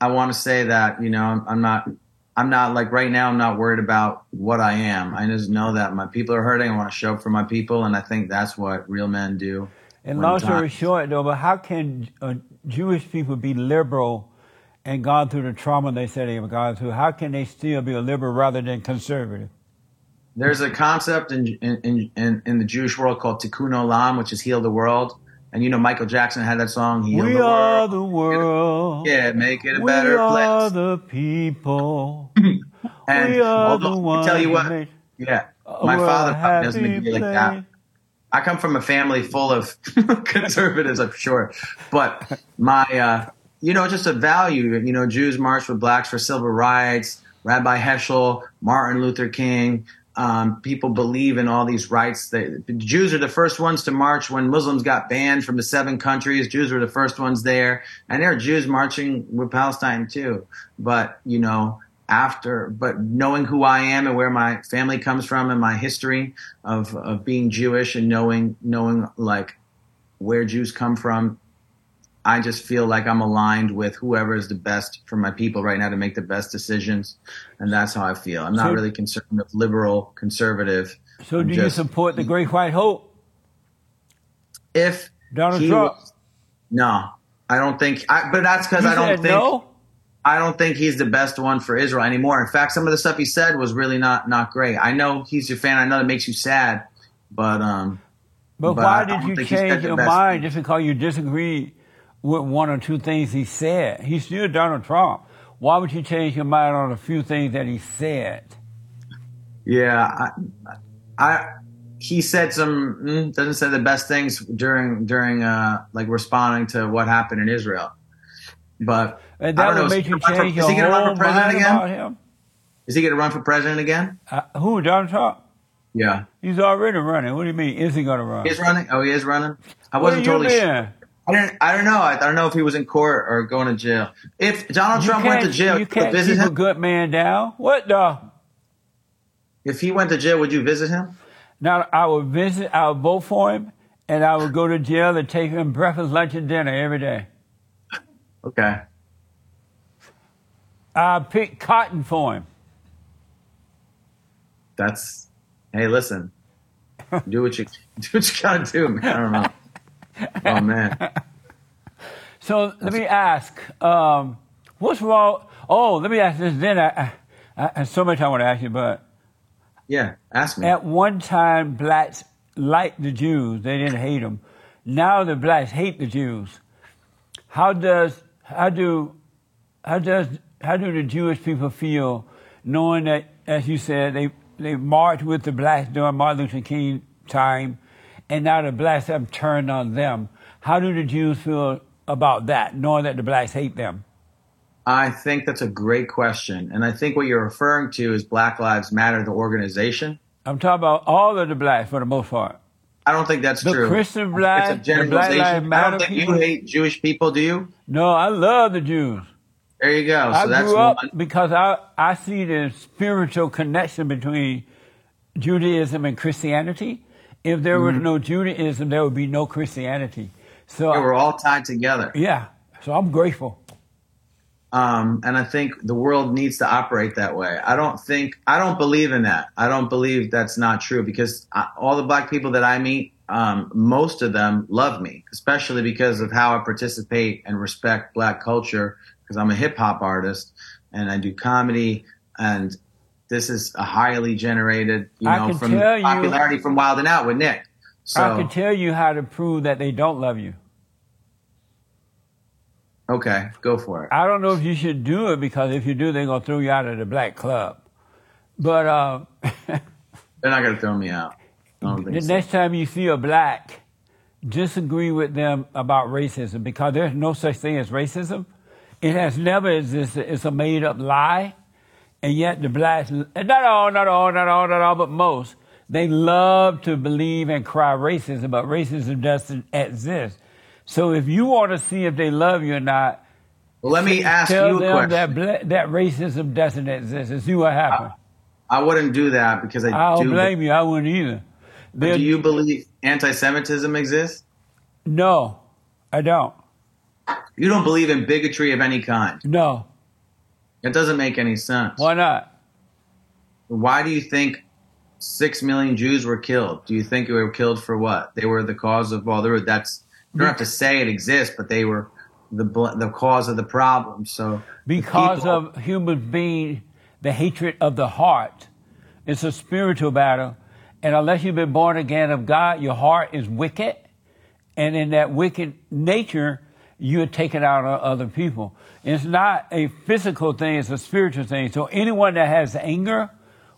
I want to say that you know I'm, I'm not I'm not like right now I'm not worried about what I am. I just know that my people are hurting. I want to show up for my people, and I think that's what real men do. And long story short, though, but how can uh, Jewish people be liberal and gone through the trauma they said they have gone through? How can they still be a liberal rather than conservative? There's a concept in in, in in the Jewish world called Tikkun Olam, which is heal the world. And you know Michael Jackson had that song, Heal we the are World. the world. Yeah, make it a we better are place. the people. And we are although, the ones. tell you what, make yeah, my father probably doesn't agree like that. I come from a family full of conservatives, I'm sure, but my, uh, you know, just a value. You know, Jews march with blacks for civil rights. Rabbi Heschel, Martin Luther King. Um, people believe in all these rights. The Jews are the first ones to march when Muslims got banned from the seven countries. Jews were the first ones there, and there are Jews marching with Palestine too. But you know, after, but knowing who I am and where my family comes from and my history of of being Jewish and knowing knowing like where Jews come from, I just feel like I'm aligned with whoever is the best for my people right now to make the best decisions, and that's how I feel. I'm not So- really concerned with liberal, conservative. So, I'm do you support the Great White Hope? If Donald Trump? was- no, I don't think. I, but that's because I don't think. no. I don't think he's the best one for Israel anymore. In fact, some of the stuff he said was really not not great. I know he's your fan. I know that makes you sad, but um, But, But why I did you change your best mind just because you disagree with one or two things he said? He's still Donald Trump. Why would you change your mind on a few things that he said? yeah, I, I he said some mm, doesn't say the best things during during uh like responding to what happened in Israel, but And that would is make he you run for- change is he gonna run for president mind again? about him? is he going to run for president again? Uh, who, Donald Trump? Yeah, He's already running. What do you mean? Is he going to run? he's running. Oh, he is running. I wasn't totally. sure. I don't. I don't know. I, don't know if he was in court or going to jail. If Donald You Trump went to jail, You can't visit keep a good man down. What the? If he went to jail, would you visit him? Now I would visit. I would vote for him, and I would go to jail and take him breakfast, lunch, and dinner every day. Okay. I pick cotton for him. That's. Hey, listen. do what you do. What you gotta do, man. I don't know. Oh man. So let me ask, um, what's wrong? Oh, let me ask this. Then I, I, I so much I want to ask you, but Yeah. Ask me. at one time blacks liked the Jews; they didn't hate them. Now the blacks hate the Jews. How does how do how does how do the Jewish people feel knowing that, as you said, they they marched with the blacks during Martin Luther King time, and now the blacks have turned on them? How do the Jews feel about that, knowing that the blacks hate them? I think that's a great question, and I think what you're referring to is Black Lives Matter, the organization. I'm talking about all of the blacks for the most part. I don't think that's The true. Christian black, it's a the Black generalization. Lives I Matter don't think people? you hate Jewish people, do you? No, I love the Jews. There you go. So I that's grew up one. because I, I see the spiritual connection between Judaism and Christianity, If there was no Judaism, there would be no Christianity. So They were all tied together. yeah, so I'm grateful. Um, and I think the world needs to operate that way. I don't think, I don't believe in that. I don't believe that's not true because I, all the black people that I meet, um, most of them love me, especially because of how I participate and respect black culture because I'm a hip hop artist and I do comedy and this is a highly generated, you I know, from tell you- popularity from Wild N' Out with Nick. So, I can tell you how to prove that they don't love you. okay, go for it. I don't know if you should do it because if you do, they're gonna throw you out of the black club. But uh, They're not going to throw me out. The so. next time you see a black, disagree with them about racism because there's no such thing as racism. It has never existed. It's a made up lie. And yet the blacks, not all, not all, not all, not all, but most, they love to believe and cry racism, but racism doesn't exist. So if you want to see if they love you or not, Well, let me ask tell you a them question. that bla- that racism doesn't exist and see what happens. I wouldn't do that because I, I don't do. blame you. I wouldn't either. but They're- do you believe anti-Semitism exists? No, I don't. You don't believe in bigotry of any kind. No. It doesn't make any sense. Why not? Why do you think six million Jews were killed? Do you think they were killed for what? They were the cause of all. the. that's you don't have to say it exists, but they were the the cause of the problem. So Because people- of human being, the hatred of the heart. It's a spiritual battle. And unless you've been born again of God, your heart is wicked. And in that wicked nature, you're taken out on other people. It's not a physical thing, it's a spiritual thing. So anyone that has anger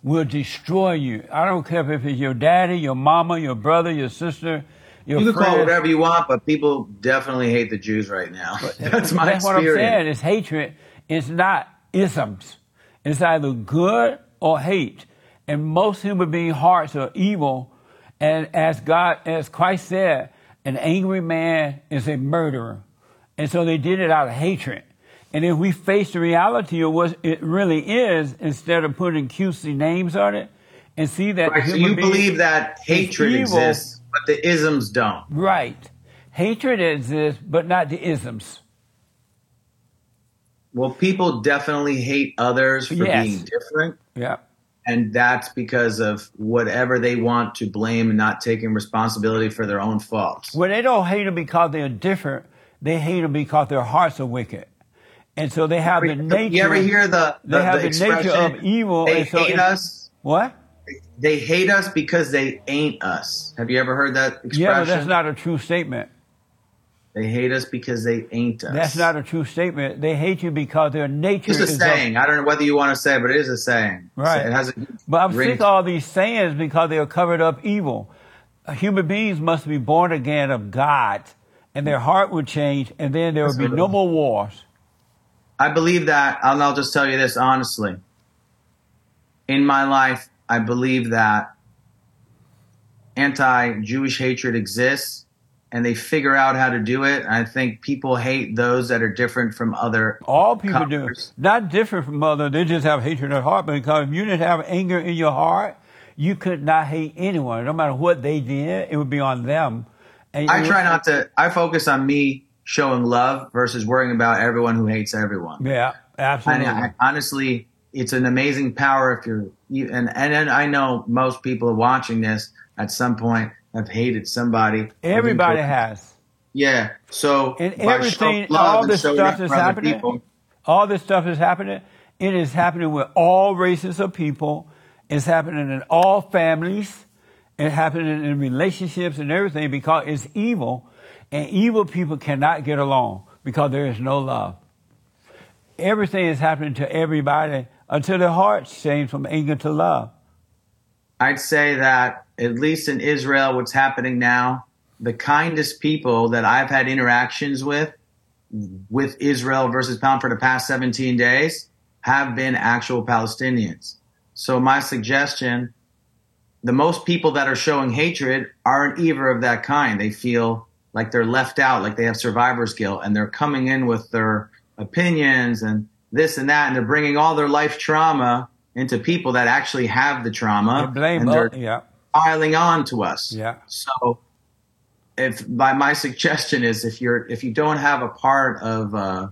will destroy you. I don't care if it's your daddy, your mama, your brother, your sister, your you can call it friend. whatever you want, but people definitely hate the Jews right now. That's my That's what I'm saying. experience. It's hatred. It's not isms. It's either good or hate. And most human being hearts are evil. And as God, as Christ said, an angry man is a murderer. And so they did it out of hatred. And if we face the reality of what it really is, instead of putting cutesy names on it, and see that Right, so you believe that hatred evil. exists, but the isms don't. right, hatred exists, but not the isms. Well, people definitely hate others for Yes. being different, Yeah. and that's because of whatever they want to blame and not taking responsibility for their own faults. Well, they don't hate them because they're different. They hate them because their hearts are wicked. And so they have the nature. you ever hear the, the, they have the the nature expression, of evil. They and so hate us. What? They hate us because they ain't us. Have you ever heard that expression? Yeah, but that's not a true statement. They hate us because they ain't us. That's not a true statement. They hate you because their nature is. It's a is. saying. I don't know whether you want to say, it, but it is a saying. Right. It has a but I'm sick of all these sayings because they are covered up evil. Human beings must be born again of God, and their heart would change, and then there will be no more wars. I believe that, and I'll just tell you this honestly. In my life, I believe that anti Jewish hatred exists and they figure out how to do it. I think people hate those that are different from other. All people do. colors. Not different from other. They just have hatred in their heart. Because if you didn't have anger in your heart, you could not hate anyone. No matter what they did, it would be on them. And I try not to, I focus on me showing love versus worrying about everyone who hates everyone. Yeah, absolutely. And I, honestly, it's an amazing power if you're, you, and, and then I know most people watching this at some point have hated somebody. Everybody has. Yeah. So And everything, love all this stuff that's happening, people- all this stuff is happening. It is happening with all races of people. It's happening in all families. It's happening in relationships and everything because it's evil. And evil people cannot get along because there is no love. Everything is happening to everybody until their hearts change from anger to love. I'd say that at least in Israel, what's happening now, the kindest people that I've had interactions with, with Israel versus Pound for the past 17 days, have been actual Palestinians. So my suggestion, the most people that are showing hatred aren't either of that kind. They feel like they're left out, like they have survivor's guilt, and they're coming in with their opinions and this and that, and they're bringing all their life trauma into people that actually have the trauma. They blame and they're-. Yeah. piling on to us. Yeah. So, if by my suggestion is if you're if you don't have a part of uh,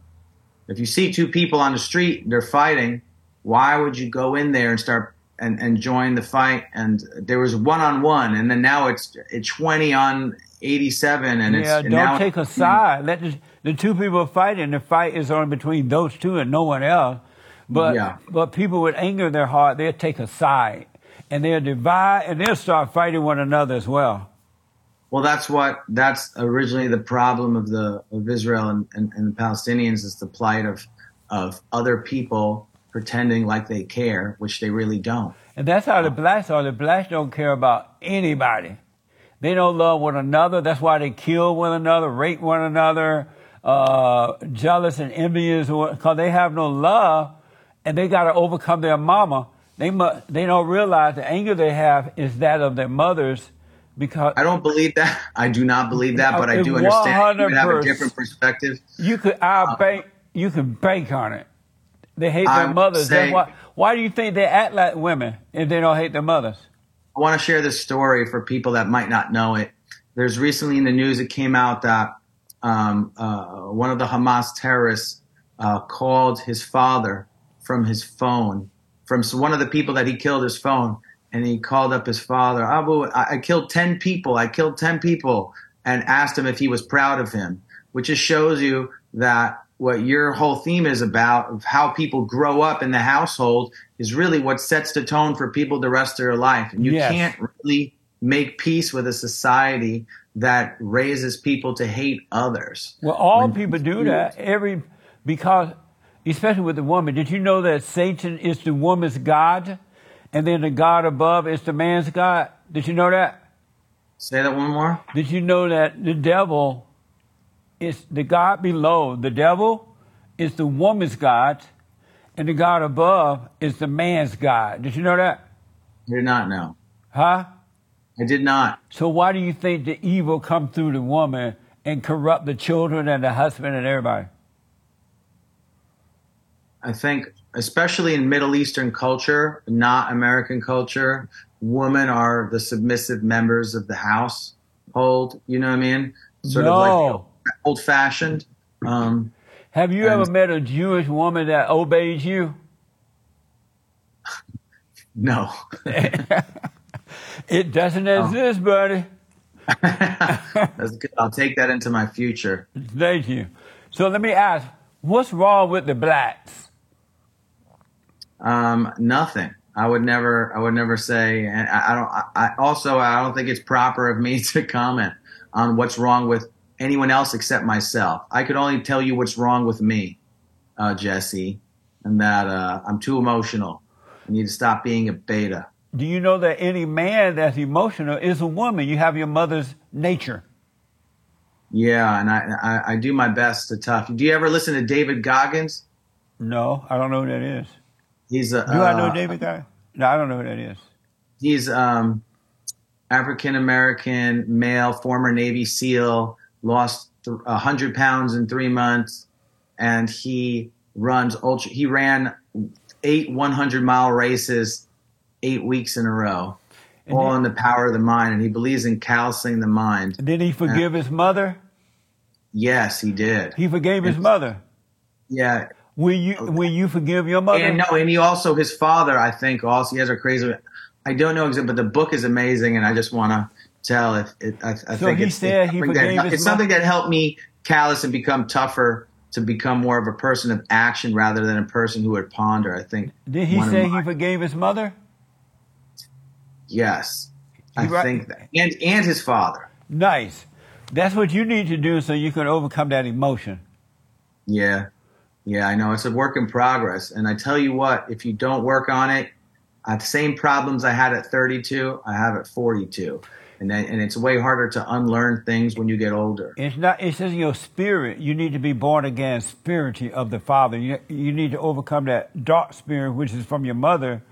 if you see two people on the street they're fighting, why would you go in there and start and, and join the fight? And there was one on one, and then now it's it's twenty on eighty seven, and it's yeah, and don't take a side. Let the, the two people fighting. The fight is only between those two and no one else. But Yeah. but people with anger in their heart, they'll take a side and they'll divide and they'll start fighting one another as well. Well, that's what that's originally the problem of the of Israel and, and, and the Palestinians is the plight of of other people pretending like they care, which they really don't. And that's how the blacks are. The blacks don't care about anybody. They don't love one another. That's why they kill one another, rape one another, uh, jealous and envious, because they have no love, and they got to overcome their mama. They mu- they don't realize the anger they have is that of their mothers, because I don't believe that. I do not believe that, but I do understand you have a different perspective. you could I bank you can bank on it. They hate their I'm mothers. Saying- why why do you think they act like women if they don't hate their mothers? I want to share this story for people that might not know it. There's recently in the news it came out that um, uh, one of the Hamas terrorists uh, called his father from his phone, from one of the people that he killed his phone, and he called up his father. Abu, I, I killed ten people. I killed ten people, and asked him if he was proud of him, which just shows you that what your whole theme is about of how people grow up in the household is really what sets the tone for people the rest of their life. And you Yes. can't really make peace with a society that raises people to hate others. Well, all When- people do that every because, especially with the woman. Did you know that Satan is the woman's god, and then the God above is the man's god? Did you know that? Say that one more. Did you know that the devil is the God below? The devil is the woman's god, and the God above is the man's god. Did you know that? I did not know. Huh? I did not. So why do you think the evil come through the woman and corrupt the children and the husband and everybody? I think, especially in Middle Eastern culture, not American culture, women are the submissive members of the household. You know what I mean? Sort of No. like old fashioned. Um, Have you ever met a Jewish woman that obeys you? no. It doesn't exist, buddy. That's good. I'll take that into my future. Thank you. So let me ask, what's wrong with the blacks? Um, nothing. I would never. I would never say. And I, I don't. I, I also. I don't think it's proper of me to comment on what's wrong with anyone else except myself. I could only tell you what's wrong with me, uh, Jesse, and that uh, I'm too emotional. I need to stop being a beta. Do you know that any man that's emotional is a woman? You have your mother's nature. Yeah, and I, I, I do my best to tough. Do you ever listen to David Goggins? No, I don't know who that is. He's a. Do I know uh, David Guy? No, I don't know who that is. he's um, African American male, former Navy SEAL, lost th- hundred pounds in three months, and he runs ultra. He ran eight 100 mile races eight weeks in a row, all in the power of the mind, and he believes in callousing the mind. Did he forgive his mother? Yes, he did. He forgave his mother. Yeah, Will you will you forgive your mother? and no, and he also his father, I think, also he has a crazy. I don't know exactly, but the book is amazing, and I just want to tell if it. I, I So think he it's, said it's he something that, it's something that helped me callous and become tougher to become more of a person of action rather than a person who would ponder. I think. Did he say my- he forgave his mother? Yes, I right- think that, and and his father. Nice. That's what you need to do so you can overcome that emotion. Yeah. Yeah, I know. It's a work in progress. And I tell you what, if you don't work on it, I have the same problems I had at 32, I have at 42. And then, and it's way harder to unlearn things when you get older. It's not. It's in your spirit. You need to be born again, spiritually of the Father. You, you need to overcome that dark spirit, which is from your mother,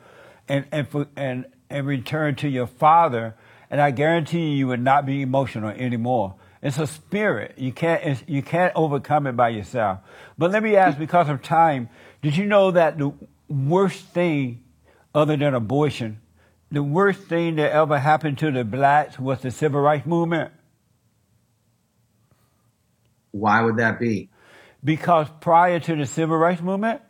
and and for, and and return to your Father. And I guarantee you, you will not be emotional anymore. It's a spirit. You can't. You can't overcome it by yourself. But let me ask, because of time, did you know that the worst thing, other than abortion, the worst thing that ever happened to the blacks was the civil rights movement? Why would that be? Because prior to the civil rights movement,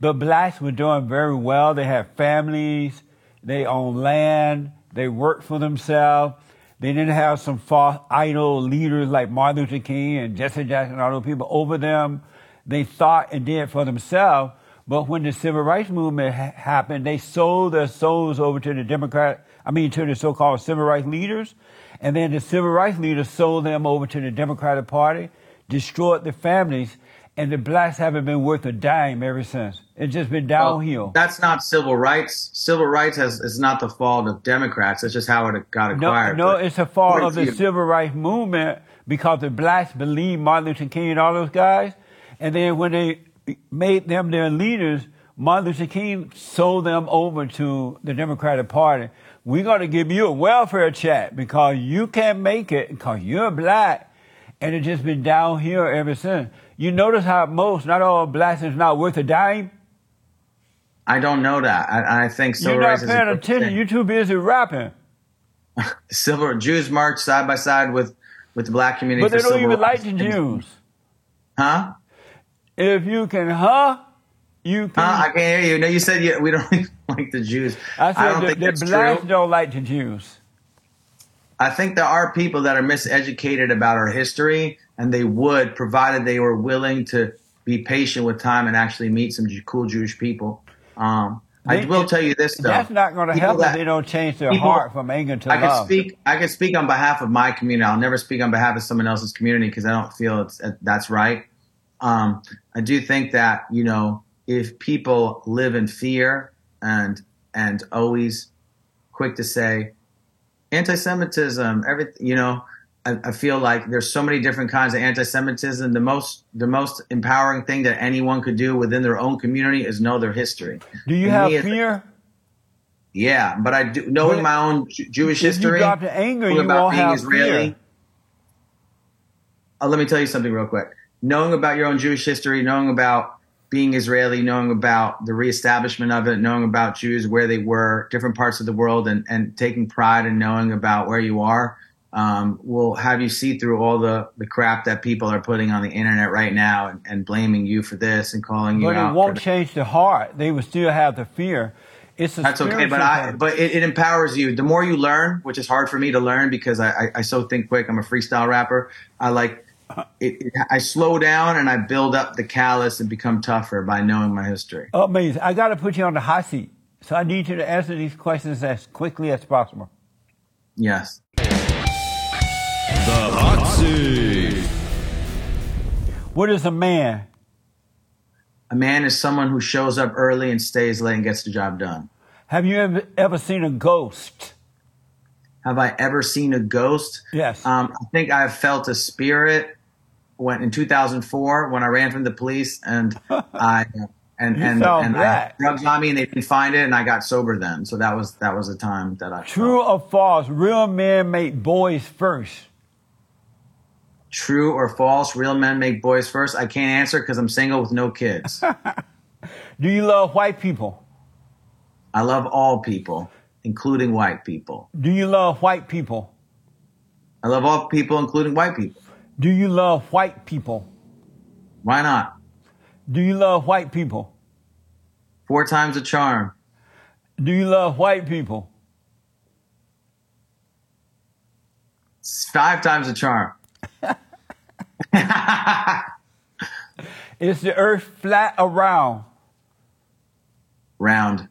the blacks were doing very well. They had families, they owned land, they worked for themselves. They didn't have some false idol leaders like Martin Luther King and Jesse Jackson and all those people over them. They thought and did for themselves. But when the civil rights movement ha- happened, they sold their souls over to the Democrat, I mean, to the so-called civil rights leaders. And then the civil rights leaders sold them over to the Democratic Party, destroyed their families, and the blacks haven't been worth a dime ever since. It's just been Well, downhill. that's not civil rights. Civil rights has is not the fault of Democrats. It's just how it got No, acquired. no, But it's the fault of the you- civil rights movement because the blacks believed Martin Luther King and all those guys. And then when they made them their leaders, Martin Luther King sold them over to the Democratic Party. We're going to give you a welfare check because you can't make it because you're black. And it's just been downhill ever since. You notice how most, not all blacks is not worth a dime? I don't know that. I, I think civil You're not rights paying attention. You're too busy rapping. Civil Jews march side by side with with the black community. But they don't even like the Jews. Huh? If you can, huh? You can. Huh? I can't hear you. No, you said you, we don't like the Jews. I said don't the, think the blacks true. don't like the Jews. I think there are people that are miseducated about our history, and they would, provided they were willing to be patient with time and actually meet some cool Jewish people. Um, I will tell you this though. That's not going to help if they don't change their people- heart from anger to I can love. speak. I can speak on behalf of my community. I'll never speak on behalf of someone else's community because I don't feel it's uh, that's right. Um, I do think that you know if people live in fear and and always quick to say anti-Semitism, everything you know. I, I feel like there's so many different kinds of anti-Semitism. The most the most empowering thing that anyone could do within their own community is know their history. Do you And have fear? Yeah, but I do knowing But my own Jewish history. you drop to anger, you about being have Israeli. Uh, let me tell you something real quick. Knowing about your own Jewish history, knowing about being Israeli, knowing about the reestablishment of it, knowing about Jews where they were, different parts of the world, and, and taking pride in knowing about where you are, um, will have you see through all the, the crap that people are putting on the internet right now and, and blaming you for this and calling you But out. it won't change the heart. They will still have the fear. It's a That's okay, but I but it, it empowers you. The more you learn, which is hard for me to learn because I, I, I so think quick. I'm a freestyle rapper. I like it, it, I slow down and I build up the callus and become tougher by knowing my history. Amazing. I got to put you on the hot seat. So I need you to answer these questions as quickly as possible. Yes. The hot seat. What is a man? A man is someone who shows up early and stays late and gets the job done. Have you ever, ever seen a ghost? Have I ever seen a ghost? Yes. Um, I think I've felt a spirit when in 2004 when I ran from the police and I and and, and I drugs on me and they didn't find it and I got sober then. So that was that was the time that I True or false? Real men make boys first. True or false? Real men make boys first. I can't answer because I'm single with no kids. Do you love white people? I love all people, including white people. Do you love white people? I love all people, including white people. Do you love white people? Why not? Do you love white people? Four times a charm. Do you love white people? It's Five times a charm. Is the earth flat or round? Round.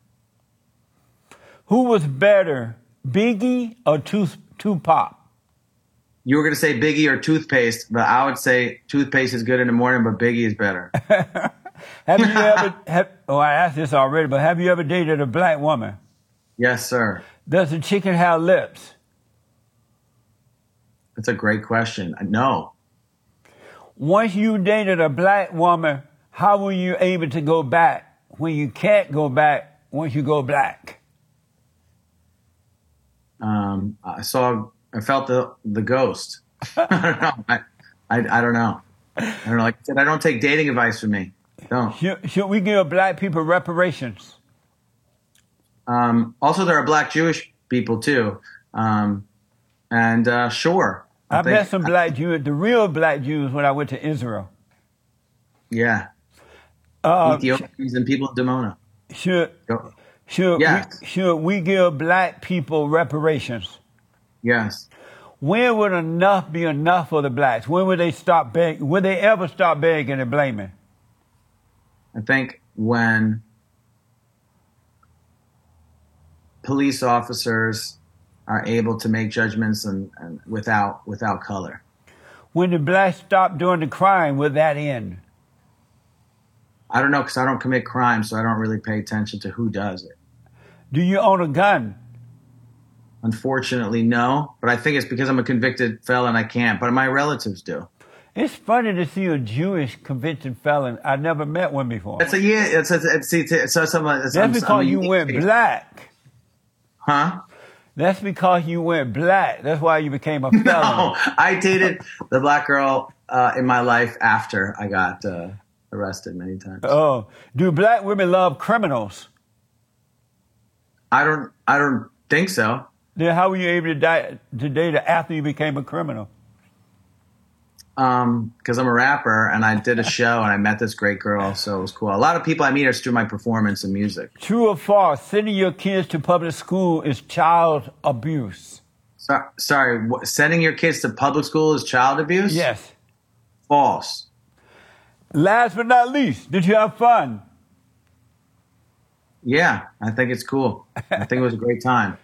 Who was better, Biggie or Tu- Tupac? You were going to say Biggie or toothpaste, but I would say toothpaste is good in the morning, but Biggie is better. Have you ever, have, oh, I asked this already, but have you ever dated a black woman? yes, sir. Does a chicken have lips? That's a great question. No. Once you dated a black woman, how were you able to go back when you can't go back once you go black? Um, I saw, I felt the the ghost. I don't know. I, I, I don't know. I don't know. Like I said, I don't take dating advice from me. Don't. Should, should we give black people reparations? Um, also, there are black Jewish people too. Um, and uh, sure, I, think- met some black Jews, the real black Jews, when I went to Israel. Yeah, Uh, Ethiopians and people of Dimona. should Go- should Yes. we, should we give black people reparations? Yes. When would enough be enough for the blacks? When would they stop begging? Would they ever stop begging and blaming? I think when police officers are able to make judgments and, and without without color. When the blacks stop doing the crime, will that end? I don't know because I don't commit crime, so I don't really pay attention to who does it. Do you own a gun? Unfortunately, no. But I think it's because I'm a convicted felon. I can't. But my relatives do. It's funny to see a Jewish convicted felon. I never met one before. It's a yeah. It's a, it's, it's, it's, so someone. It's, That's I'm- I'm because you went black. Huh? That's because you went black. That's why you became a felon. No, I dated the black girl uh, in my life after I got uh, arrested many times. Oh, do black women love criminals? I don't. I don't think so. Then how were you able to, die, to date after you became a criminal? Um, because I'm a rapper and I did a show and I met this great girl, so it was cool. A lot of people I meet are through my performance and music. True or false? Sending your kids to public school is child abuse. So, sorry, wh- sending your kids to public school is child abuse? Yes. False. Last but not least, did you have fun? Yeah, I think it's cool. I think it was a great time.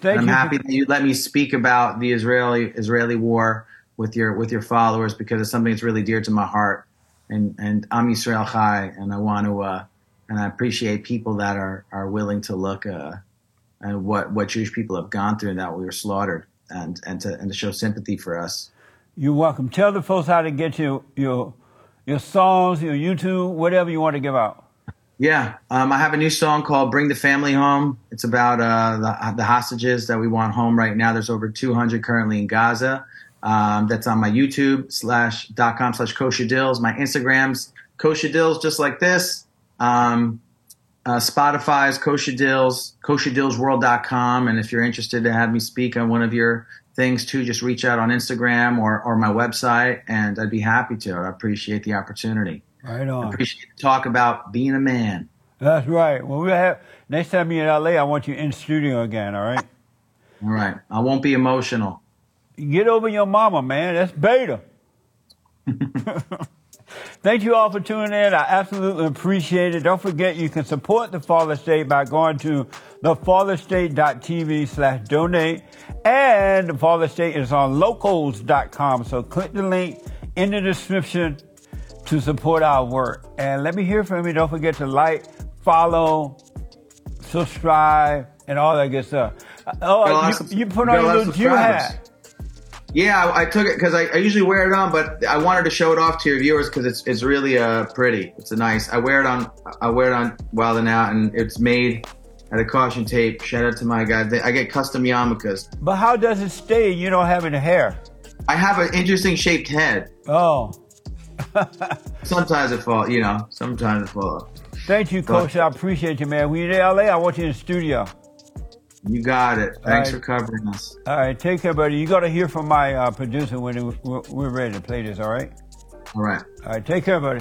Thank and I'm you. happy that you let me speak about the Israeli Israeli war with your with your followers because it's something that's really dear to my heart. And and I'm Israel Chai, and I want to uh, and I appreciate people that are are willing to look uh, at what what Jewish people have gone through and that we were slaughtered and and to and to show sympathy for us. You're welcome. Tell the folks how to get your your your songs, your YouTube, whatever you want to give out. Yeah, um, I have a new song called "Bring the Family Home." It's about uh, the, the hostages that we want home right now. There's over 200 currently in Gaza. Um, that's on my YouTube slash dot com slash Kosha Dillz. My Instagrams Kosha Dillz, just like this. Um, uh, Spotify's Kosha Dillz, kosherdillsworld.com. And if you're interested to have me speak on one of your things too, just reach out on Instagram or or my website, and I'd be happy to. I appreciate the opportunity. Right on. Appreciate the talk about being a man. That's right. Well, we have next time you're in LA, I want you in studio again. All right. All right. I won't be emotional. Get over your mama, man. That's beta. Thank you all for tuning in. I absolutely appreciate it. Don't forget you can support the Fallen State by going to thefallenstate.tv slash donate. And the Fallen State is on locals.com. So click the link in the description to support our work. And let me hear from you. Don't forget to like, follow, subscribe, and all that good stuff. Oh, you, you put on your little Jew hat. Yeah, I, I took it because I, I usually wear it on, but I wanted to show it off to your viewers because it's it's really uh pretty. It's a nice. I wear it on. I wear it on Wild N' Out, and it's made at a caution tape. Shout out to my guy. I get custom yarmulkes. But how does it stay? You don't have any hair. I have an interesting shaped head. Oh, Sometimes it fall. You know, sometimes it fall. thank you, Kosha. I appreciate you, man. When you're in LA, I want you in the studio. You got it. Thanks right. for covering us. All right, take care, buddy. You got to hear from my uh, producer when it- we're ready to play this. All right. All right. All right, take care, buddy.